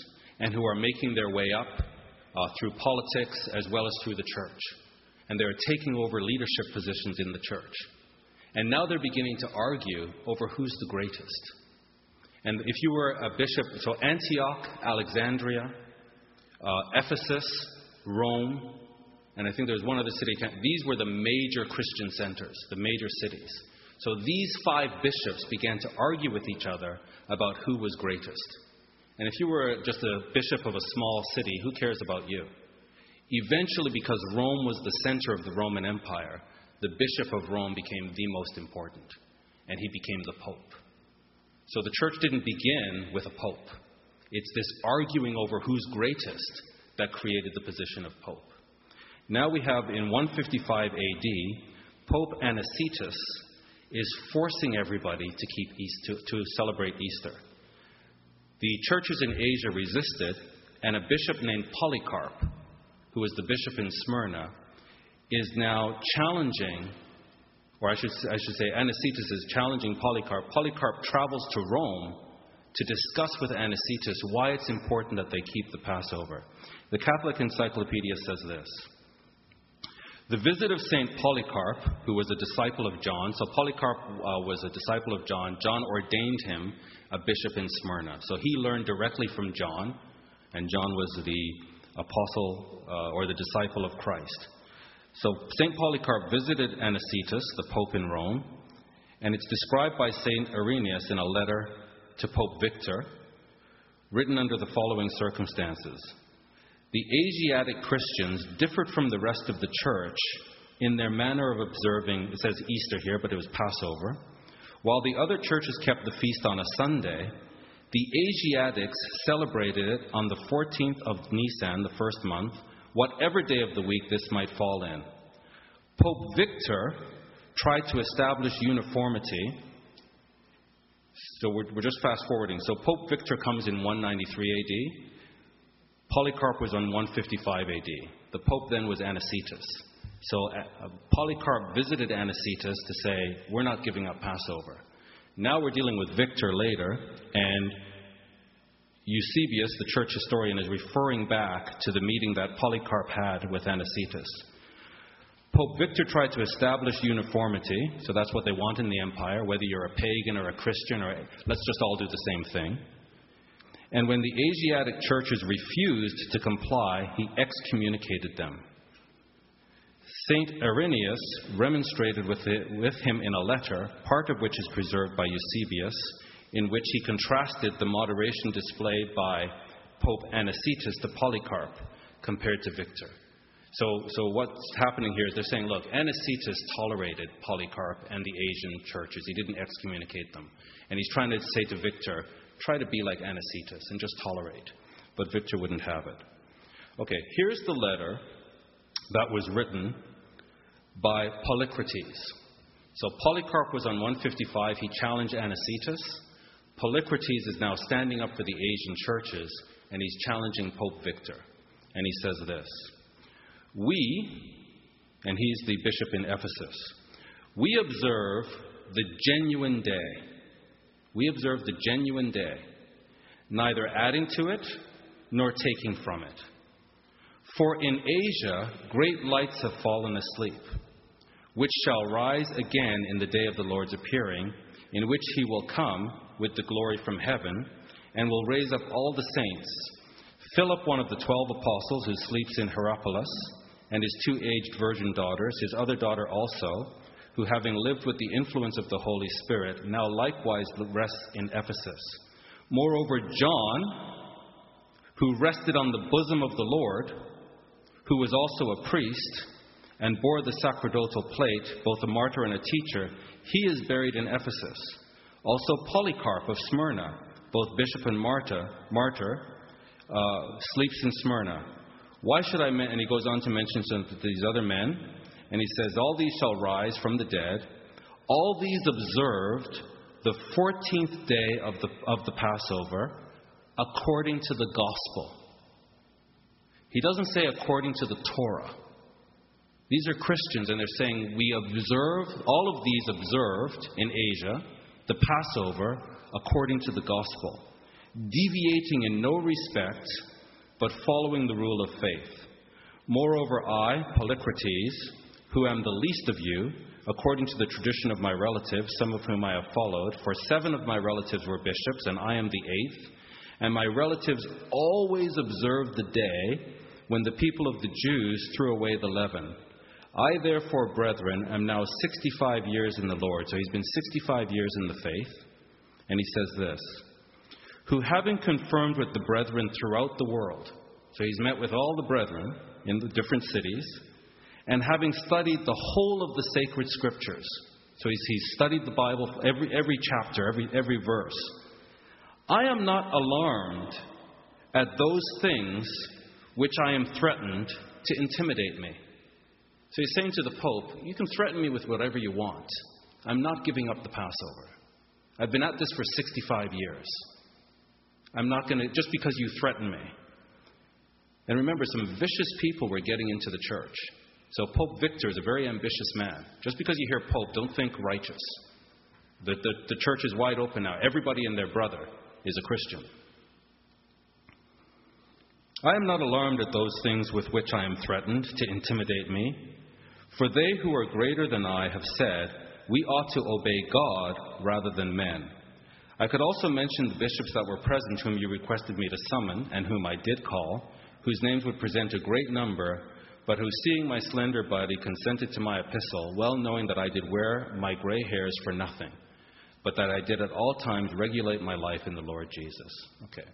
and who are making their way up uh, through politics as well as through the church. And they're taking over leadership positions in the church. And now they're beginning to argue over who's the greatest. And if you were a bishop, so Antioch, Alexandria, uh, Ephesus, Rome, and I think there was one other city. These were the major Christian centers, the major cities. So these five bishops began to argue with each other about who was greatest. And if you were just a bishop of a small city, who cares about you? Eventually, because Rome was the center of the Roman Empire, the bishop of Rome became the most important, and he became the pope. So the church didn't begin with a pope. It's this arguing over who's greatest that created the position of pope. Now we have in 155 AD, Pope Anicetus is forcing everybody to keep Easter, to celebrate Easter. The churches in Asia resisted, and a bishop named Polycarp, who was the bishop in Smyrna, is now challenging, or I should, I should say, Anicetus is challenging Polycarp. Polycarp travels to Rome to discuss with Anicetus why it's important that they keep the Passover. The Catholic Encyclopedia says this. The visit of St. Polycarp, who was a disciple of John, so Polycarp uh, was a disciple of John. John ordained him a bishop in Smyrna. So he learned directly from John, and John was the apostle uh, or the disciple of Christ. So St. Polycarp visited Anicetus, the Pope in Rome, and it's described by St. Irenaeus in a letter to Pope Victor, written under the following circumstances. The Asiatic Christians differed from the rest of the church in their manner of observing, it says Easter here, but it was Passover. While the other churches kept the feast on a Sunday, the Asiatics celebrated it on the 14th of Nisan, the first month, whatever day of the week this might fall in. Pope Victor tried to establish uniformity. So we're, we're just fast forwarding. So Pope Victor comes in 193 AD. Polycarp was on 155 AD. The Pope then was Anicetus. So uh, Polycarp visited Anicetus to say, We're not giving up Passover. Now we're dealing with Victor later, and Eusebius, the church historian, is referring back to the meeting that Polycarp had with Anicetus. Pope Victor tried to establish uniformity, so that's what they want in the empire, whether you're a pagan or a Christian, or let's just all do the same thing. And when the Asiatic churches refused to comply, he excommunicated them. St. Irenaeus remonstrated with, it, with him in a letter, part of which is preserved by Eusebius, in which he contrasted the moderation displayed by Pope Anicetus to Polycarp compared to Victor. So, so what's happening here is they're saying, look, Anicetus tolerated Polycarp and the Asian churches. He didn't excommunicate them. And he's trying to say to Victor, try to be like Anicetus and just tolerate. But Victor wouldn't have it. Okay, here's the letter that was written by Polycrates. So Polycarp was on 155. He challenged Anicetus. Polycrates is now standing up for the Asian churches and he's challenging Pope Victor. And he says this We, and he's the bishop in Ephesus, we observe the genuine day we observe the genuine day, neither adding to it nor taking from it. For in Asia great lights have fallen asleep, which shall rise again in the day of the Lord's appearing, in which he will come with the glory from heaven, and will raise up all the saints. Philip, one of the twelve apostles, who sleeps in Hierapolis, and his two aged virgin daughters, his other daughter also, who, having lived with the influence of the Holy Spirit, now likewise rests in Ephesus. Moreover, John, who rested on the bosom of the Lord, who was also a priest, and bore the sacerdotal plate, both a martyr and a teacher, he is buried in Ephesus. Also, Polycarp of Smyrna, both bishop and martyr, martyr uh, sleeps in Smyrna. Why should I? and he goes on to mention some of these other men. And he says, All these shall rise from the dead. All these observed the 14th day of the, of the Passover according to the gospel. He doesn't say according to the Torah. These are Christians, and they're saying we observe, all of these observed in Asia, the Passover according to the gospel, deviating in no respect, but following the rule of faith. Moreover, I, Polycrates, who am the least of you, according to the tradition of my relatives, some of whom I have followed, for seven of my relatives were bishops, and I am the eighth, and my relatives always observed the day when the people of the Jews threw away the leaven. I, therefore, brethren, am now 65 years in the Lord. So he's been 65 years in the faith. And he says this Who, having confirmed with the brethren throughout the world, so he's met with all the brethren in the different cities, and having studied the whole of the sacred scriptures, so he's, he's studied the Bible, every, every chapter, every, every verse. I am not alarmed at those things which I am threatened to intimidate me. So he's saying to the Pope, You can threaten me with whatever you want. I'm not giving up the Passover. I've been at this for 65 years. I'm not going to, just because you threaten me. And remember, some vicious people were getting into the church. So Pope Victor is a very ambitious man. Just because you hear Pope, don't think righteous. The, the, the church is wide open now. Everybody and their brother is a Christian. I am not alarmed at those things with which I am threatened to intimidate me. For they who are greater than I have said, We ought to obey God rather than men. I could also mention the bishops that were present, whom you requested me to summon, and whom I did call, whose names would present a great number, but who, seeing my slender body, consented to my epistle, well knowing that I did wear my gray hairs for nothing, but that I did at all times regulate my life in the Lord Jesus. Okay.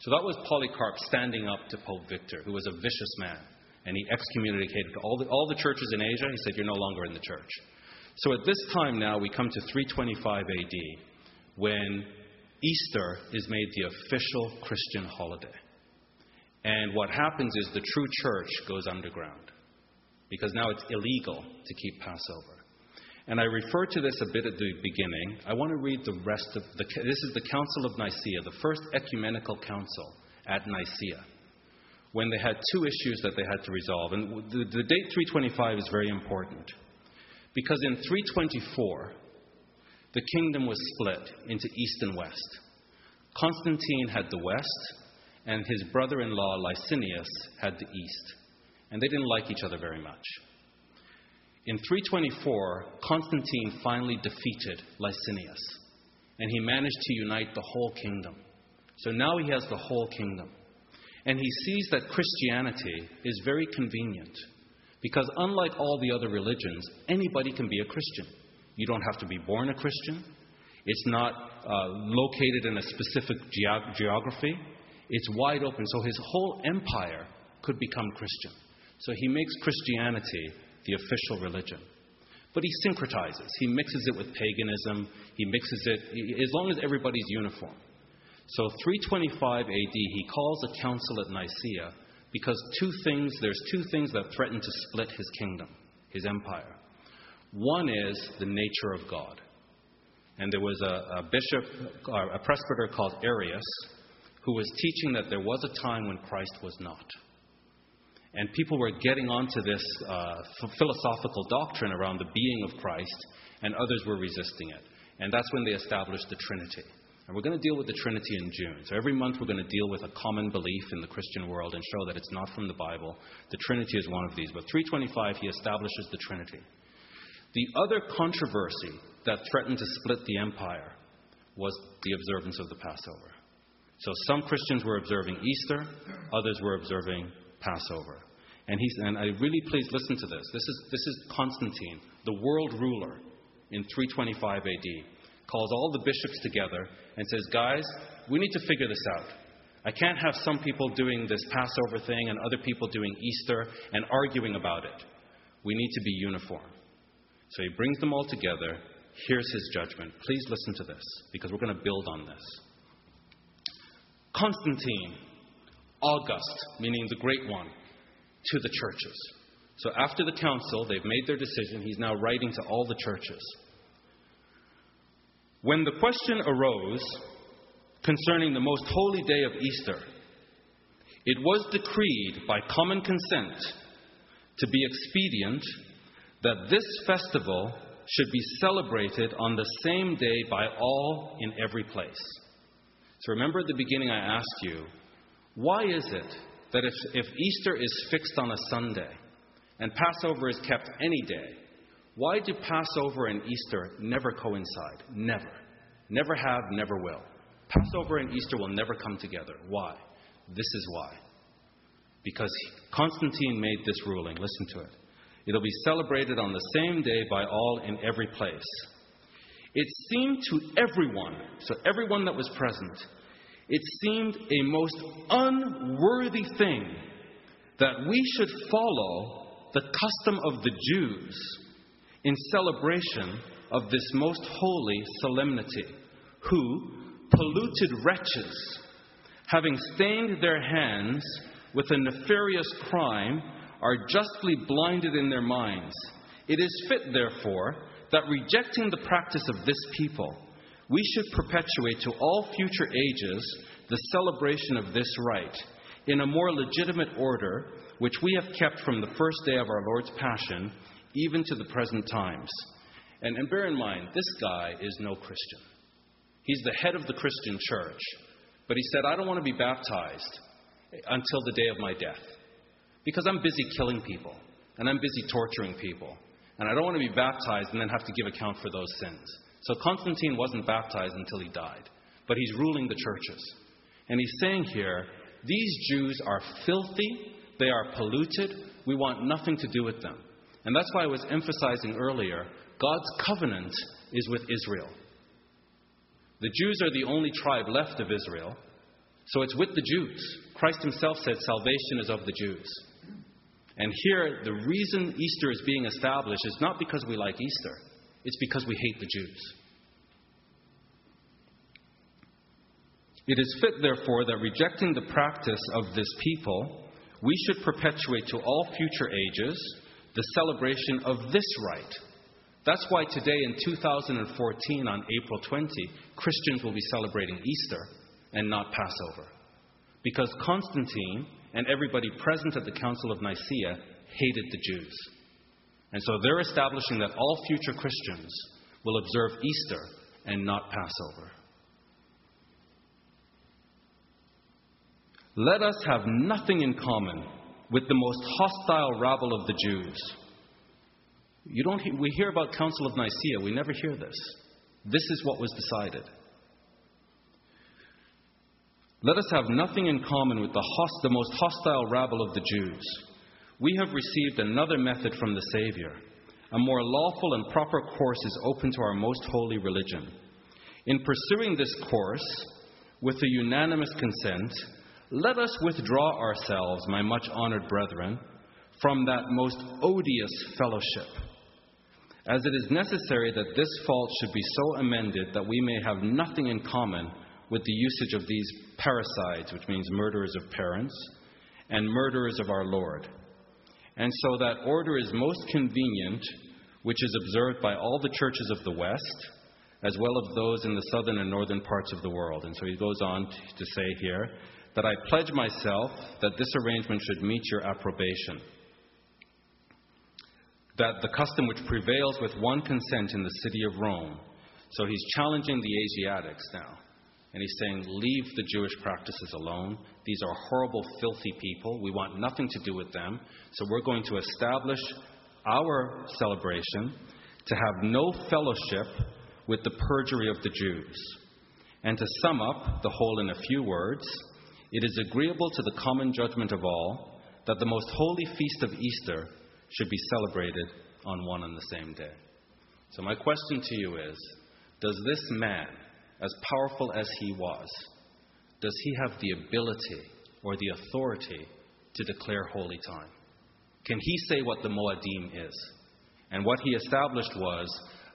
So that was Polycarp standing up to Pope Victor, who was a vicious man and he excommunicated all the, all the churches in Asia. He said, You're no longer in the church. So at this time now, we come to 325 AD, when Easter is made the official Christian holiday. And what happens is the true church goes underground because now it's illegal to keep Passover. And I referred to this a bit at the beginning. I want to read the rest of the. This is the Council of Nicaea, the first ecumenical council at Nicaea when they had two issues that they had to resolve. And the, the date 325 is very important because in 324, the kingdom was split into east and west. Constantine had the west, and his brother in law, Licinius, had the east. And they didn't like each other very much. In 324, Constantine finally defeated Licinius, and he managed to unite the whole kingdom. So now he has the whole kingdom. And he sees that Christianity is very convenient because, unlike all the other religions, anybody can be a Christian. You don't have to be born a Christian, it's not uh, located in a specific geog- geography, it's wide open. So his whole empire could become Christian. So he makes Christianity the official religion. But he syncretizes, he mixes it with paganism, he mixes it, as long as everybody's uniform. So 325 AD, he calls a council at Nicaea because two things, there's two things that threaten to split his kingdom, his empire. One is the nature of God. And there was a, a bishop, a presbyter called Arius, who was teaching that there was a time when Christ was not. And people were getting onto this uh, philosophical doctrine around the being of Christ, and others were resisting it. And that's when they established the Trinity. And we're going to deal with the Trinity in June. So every month we're going to deal with a common belief in the Christian world and show that it's not from the Bible. The Trinity is one of these. But 325, he establishes the Trinity. The other controversy that threatened to split the empire was the observance of the Passover. So some Christians were observing Easter, others were observing Passover. And, he's, and I really please listen to this. This is, this is Constantine, the world ruler in 325 AD calls all the bishops together and says, Guys, we need to figure this out. I can't have some people doing this Passover thing and other people doing Easter and arguing about it. We need to be uniform. So he brings them all together. Here's his judgment. Please listen to this because we're going to build on this. Constantine, August, meaning the great one, to the churches. So after the council, they've made their decision. He's now writing to all the churches. When the question arose concerning the most holy day of Easter, it was decreed by common consent to be expedient that this festival should be celebrated on the same day by all in every place. So remember at the beginning, I asked you, why is it that if, if Easter is fixed on a Sunday and Passover is kept any day, why do Passover and Easter never coincide? Never. Never have, never will. Passover and Easter will never come together. Why? This is why. Because Constantine made this ruling. Listen to it. It'll be celebrated on the same day by all in every place. It seemed to everyone, so everyone that was present, it seemed a most unworthy thing that we should follow the custom of the Jews in celebration of this most holy solemnity, who, polluted wretches, having stained their hands with a nefarious crime, are justly blinded in their minds. It is fit, therefore, that rejecting the practice of this people, we should perpetuate to all future ages the celebration of this rite in a more legitimate order, which we have kept from the first day of our Lord's Passion, even to the present times. And, and bear in mind, this guy is no Christian. He's the head of the Christian church. But he said, I don't want to be baptized until the day of my death because I'm busy killing people and I'm busy torturing people. And I don't want to be baptized and then have to give account for those sins. So Constantine wasn't baptized until he died. But he's ruling the churches. And he's saying here, these Jews are filthy, they are polluted, we want nothing to do with them. And that's why I was emphasizing earlier God's covenant is with Israel. The Jews are the only tribe left of Israel, so it's with the Jews. Christ himself said salvation is of the Jews. And here, the reason Easter is being established is not because we like Easter, it's because we hate the Jews. It is fit, therefore, that rejecting the practice of this people, we should perpetuate to all future ages the celebration of this rite. That's why today, in 2014, on April 20, Christians will be celebrating Easter and not Passover. Because Constantine and everybody present at the Council of Nicaea hated the Jews. And so they're establishing that all future Christians will observe Easter and not Passover. Let us have nothing in common with the most hostile rabble of the Jews. You don't, we hear about Council of Nicaea, we never hear this. This is what was decided. Let us have nothing in common with the, host, the most hostile rabble of the Jews. We have received another method from the Savior. A more lawful and proper course is open to our most holy religion. In pursuing this course, with a unanimous consent, let us withdraw ourselves, my much honored brethren, from that most odious fellowship, as it is necessary that this fault should be so amended that we may have nothing in common with the usage of these parricides, which means murderers of parents, and murderers of our Lord. And so that order is most convenient, which is observed by all the churches of the West, as well as those in the southern and northern parts of the world. And so he goes on to say here that I pledge myself that this arrangement should meet your approbation. That the custom which prevails with one consent in the city of Rome, so he's challenging the Asiatics now. And he's saying, Leave the Jewish practices alone. These are horrible, filthy people. We want nothing to do with them. So we're going to establish our celebration to have no fellowship with the perjury of the Jews. And to sum up the whole in a few words, it is agreeable to the common judgment of all that the most holy feast of Easter should be celebrated on one and the same day. So, my question to you is Does this man, as powerful as he was, does he have the ability or the authority to declare holy time? Can he say what the Moedim is? And what he established was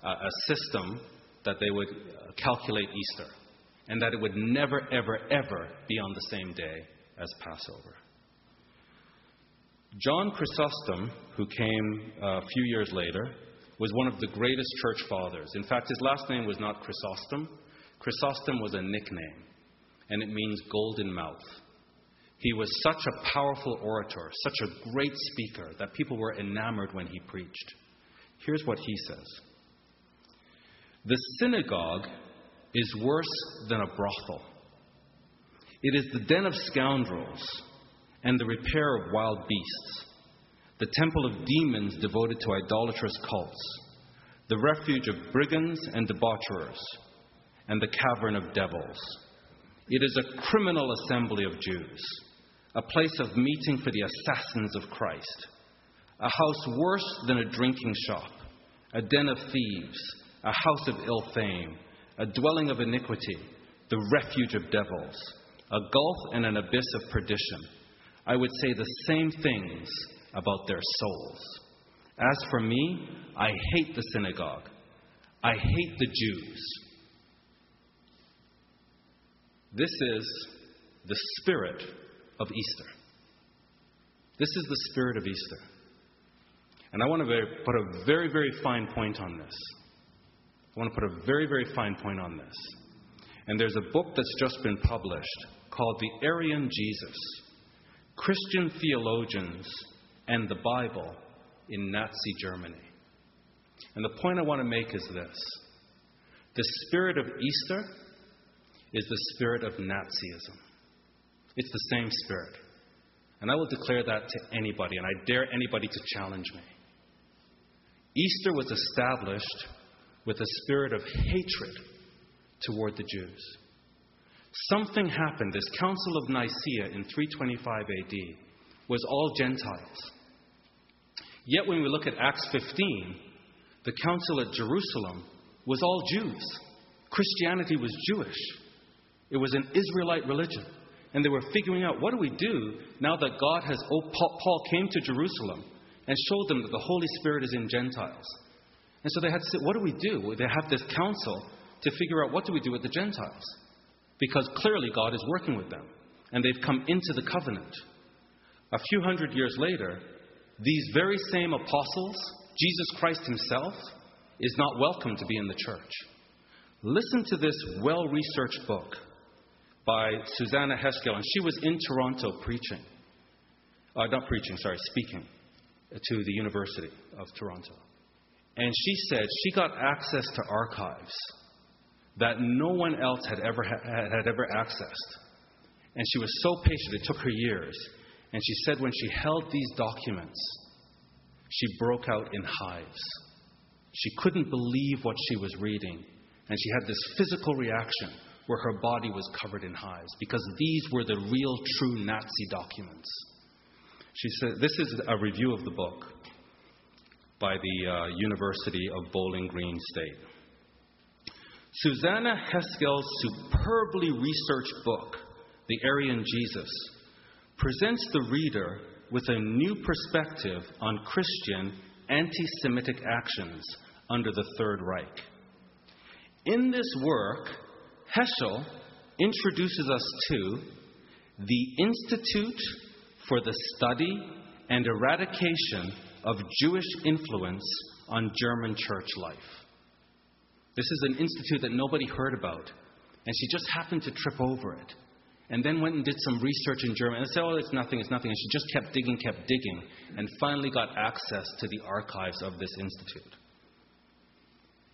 uh, a system that they would uh, calculate Easter and that it would never, ever, ever be on the same day as Passover. John Chrysostom, who came uh, a few years later, was one of the greatest church fathers. In fact, his last name was not Chrysostom. Chrysostom was a nickname, and it means golden mouth. He was such a powerful orator, such a great speaker, that people were enamored when he preached. Here's what he says The synagogue is worse than a brothel. It is the den of scoundrels and the repair of wild beasts, the temple of demons devoted to idolatrous cults, the refuge of brigands and debaucherers, and the cavern of devils. It is a criminal assembly of Jews, a place of meeting for the assassins of Christ, a house worse than a drinking shop, a den of thieves, a house of ill fame, a dwelling of iniquity, the refuge of devils, a gulf and an abyss of perdition. I would say the same things about their souls. As for me, I hate the synagogue. I hate the Jews. This is the spirit of Easter. This is the spirit of Easter. And I want to put a very, very fine point on this. I want to put a very, very fine point on this. And there's a book that's just been published called The Aryan Jesus Christian Theologians and the Bible in Nazi Germany. And the point I want to make is this the spirit of Easter is the spirit of Nazism. It's the same spirit. And I will declare that to anybody, and I dare anybody to challenge me. Easter was established with a spirit of hatred toward the Jews. Something happened. This Council of Nicaea in 325 AD was all Gentiles. Yet when we look at Acts 15, the Council at Jerusalem was all Jews. Christianity was Jewish. It was an Israelite religion. And they were figuring out what do we do now that God has. Oh, Paul came to Jerusalem and showed them that the Holy Spirit is in Gentiles. And so they had to say, what do we do? They have this council to figure out what do we do with the Gentiles? Because clearly God is working with them. And they've come into the covenant. A few hundred years later, these very same apostles, Jesus Christ himself, is not welcome to be in the church. Listen to this well researched book by Susannah Heschel, and she was in Toronto preaching. Uh, not preaching, sorry, speaking to the University of Toronto. And she said she got access to archives that no one else had ever, had, ever accessed. And she was so patient, it took her years. And she said when she held these documents, she broke out in hives. She couldn't believe what she was reading. And she had this physical reaction where her body was covered in hives because these were the real, true Nazi documents. She said, This is a review of the book by the uh, University of Bowling Green State. Susannah Heschel's superbly researched book, The Aryan Jesus, presents the reader with a new perspective on Christian anti Semitic actions under the Third Reich. In this work, Heschel introduces us to the Institute for the Study and Eradication of Jewish Influence on German Church Life. This is an institute that nobody heard about, and she just happened to trip over it. And then went and did some research in German and said, Oh, it's nothing, it's nothing. And she just kept digging, kept digging, and finally got access to the archives of this institute.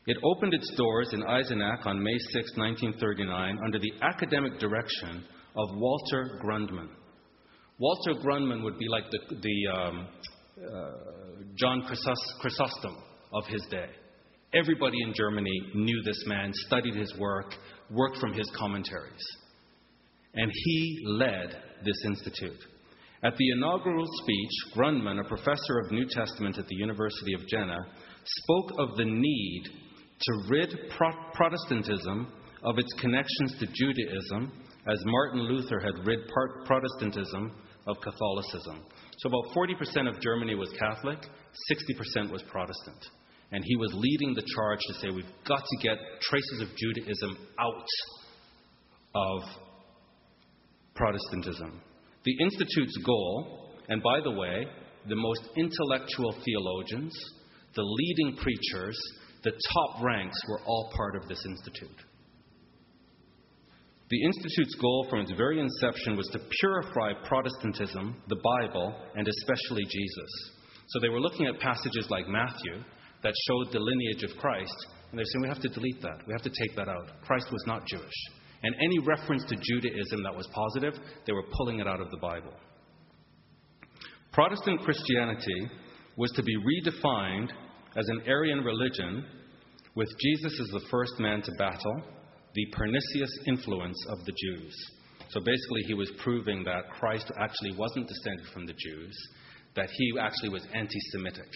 It opened its doors in Eisenach on May 6, 1939, under the academic direction of Walter Grundmann. Walter Grundmann would be like the, the um, uh, John Chrysostom of his day. Everybody in Germany knew this man, studied his work, worked from his commentaries. And he led this institute. At the inaugural speech, Grundmann, a professor of New Testament at the University of Jena, spoke of the need to rid Protestantism of its connections to Judaism, as Martin Luther had rid Protestantism of Catholicism. So about 40% of Germany was Catholic, 60% was Protestant. And he was leading the charge to say we've got to get traces of Judaism out of Protestantism. The Institute's goal, and by the way, the most intellectual theologians, the leading preachers, the top ranks were all part of this institute. The Institute's goal from its very inception was to purify Protestantism, the Bible, and especially Jesus. So they were looking at passages like Matthew that showed the lineage of Christ, and they're saying we have to delete that. We have to take that out. Christ was not Jewish. And any reference to Judaism that was positive, they were pulling it out of the Bible. Protestant Christianity was to be redefined as an Aryan religion with Jesus as the first man to battle the pernicious influence of the Jews. So basically, he was proving that Christ actually wasn't descended from the Jews, that he actually was anti Semitic,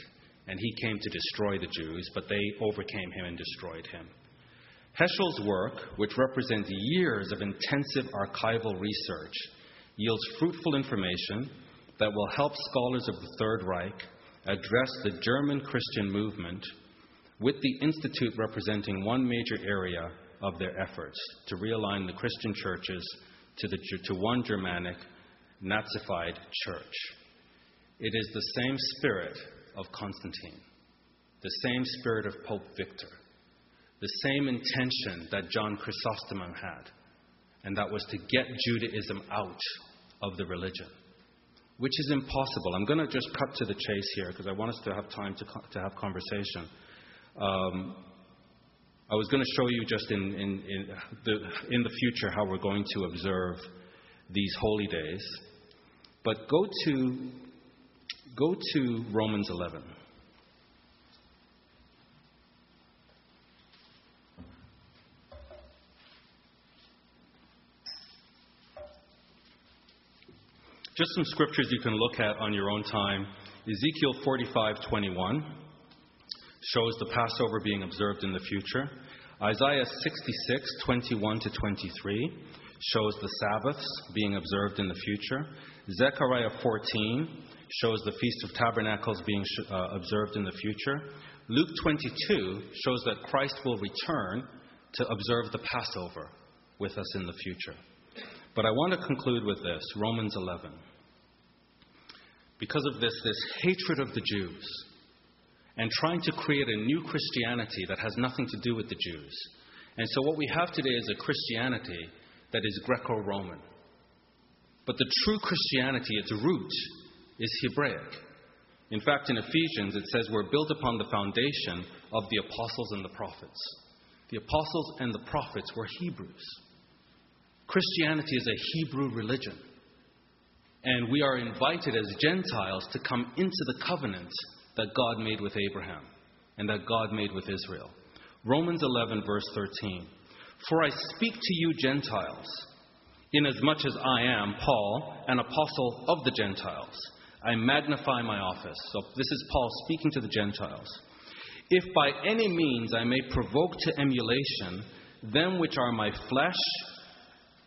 and he came to destroy the Jews, but they overcame him and destroyed him. Heschel's work, which represents years of intensive archival research, yields fruitful information that will help scholars of the Third Reich address the German Christian movement, with the Institute representing one major area of their efforts to realign the Christian churches to, the, to one Germanic, Nazified church. It is the same spirit of Constantine, the same spirit of Pope Victor, the same intention that John Chrysostom had, and that was to get Judaism out of the religion, which is impossible. I'm going to just cut to the chase here because I want us to have time to, to have conversation. Um, I was going to show you just in, in, in, the, in the future how we're going to observe these holy days. But go to, go to Romans 11. Just some scriptures you can look at on your own time. Ezekiel 45:21 shows the Passover being observed in the future. Isaiah 66, 21 to 23 shows the Sabbaths being observed in the future. Zechariah 14 shows the Feast of Tabernacles being uh, observed in the future. Luke 22 shows that Christ will return to observe the Passover with us in the future. But I want to conclude with this Romans 11. Because of this, this hatred of the Jews, and trying to create a new Christianity that has nothing to do with the Jews. And so, what we have today is a Christianity that is Greco Roman. But the true Christianity, its root, is Hebraic. In fact, in Ephesians, it says we're built upon the foundation of the apostles and the prophets. The apostles and the prophets were Hebrews. Christianity is a Hebrew religion. And we are invited as Gentiles to come into the covenant that God made with Abraham and that God made with Israel. Romans 11, verse 13. For I speak to you, Gentiles, inasmuch as I am, Paul, an apostle of the Gentiles. I magnify my office. So this is Paul speaking to the Gentiles. If by any means I may provoke to emulation them which are my flesh,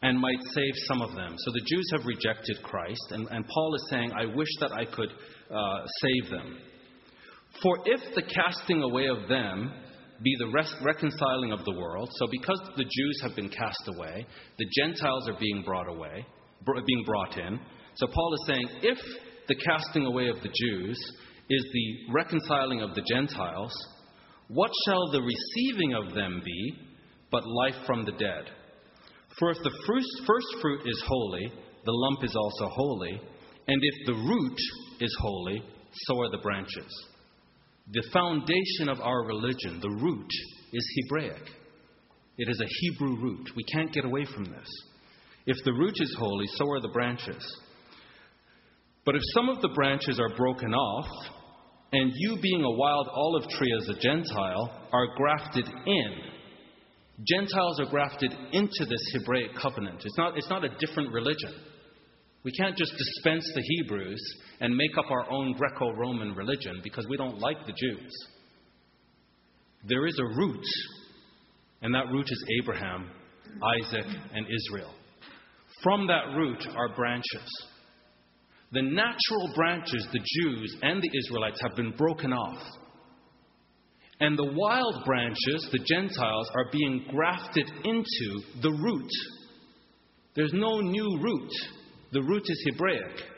and might save some of them. So the Jews have rejected Christ, and, and Paul is saying, I wish that I could uh, save them. For if the casting away of them be the rest, reconciling of the world, so because the Jews have been cast away, the Gentiles are being brought away, being brought in. So Paul is saying, if the casting away of the Jews is the reconciling of the Gentiles, what shall the receiving of them be but life from the dead? For if the first, first fruit is holy, the lump is also holy, and if the root is holy, so are the branches. The foundation of our religion, the root, is Hebraic. It is a Hebrew root. We can't get away from this. If the root is holy, so are the branches. But if some of the branches are broken off, and you, being a wild olive tree as a Gentile, are grafted in, Gentiles are grafted into this Hebraic covenant. It's not, it's not a different religion. We can't just dispense the Hebrews and make up our own Greco Roman religion because we don't like the Jews. There is a root, and that root is Abraham, Isaac, and Israel. From that root are branches. The natural branches, the Jews and the Israelites, have been broken off. And the wild branches, the Gentiles, are being grafted into the root. There's no new root. The root is Hebraic.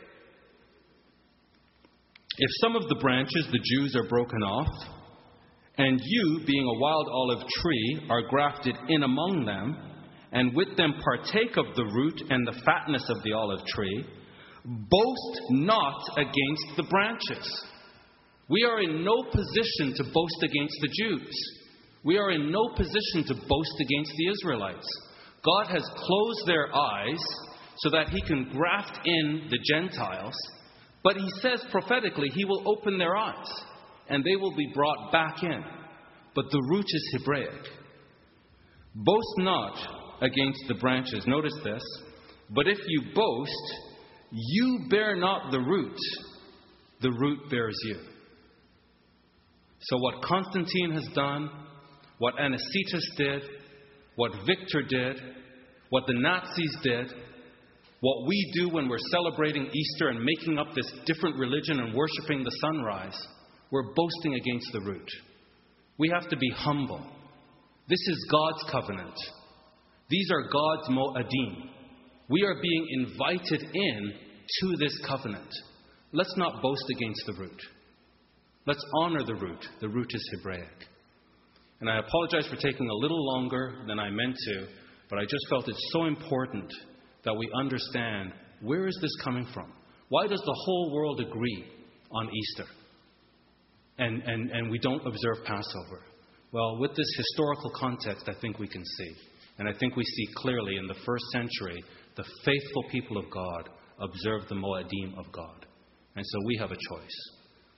If some of the branches, the Jews, are broken off, and you, being a wild olive tree, are grafted in among them, and with them partake of the root and the fatness of the olive tree, boast not against the branches. We are in no position to boast against the Jews. We are in no position to boast against the Israelites. God has closed their eyes so that He can graft in the Gentiles, but He says prophetically He will open their eyes and they will be brought back in. But the root is Hebraic. Boast not against the branches. Notice this. But if you boast, you bear not the root, the root bears you. So, what Constantine has done, what Anicetus did, what Victor did, what the Nazis did, what we do when we're celebrating Easter and making up this different religion and worshiping the sunrise, we're boasting against the root. We have to be humble. This is God's covenant. These are God's mo'adim. We are being invited in to this covenant. Let's not boast against the root. Let's honor the root. The root is Hebraic. And I apologize for taking a little longer than I meant to, but I just felt it's so important that we understand where is this coming from? Why does the whole world agree on Easter? And, and, and we don't observe Passover. Well, with this historical context, I think we can see. And I think we see clearly in the first century, the faithful people of God observed the Moedim of God. And so we have a choice.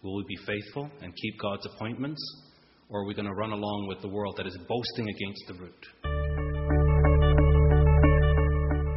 Will we be faithful and keep God's appointments? Or are we going to run along with the world that is boasting against the root?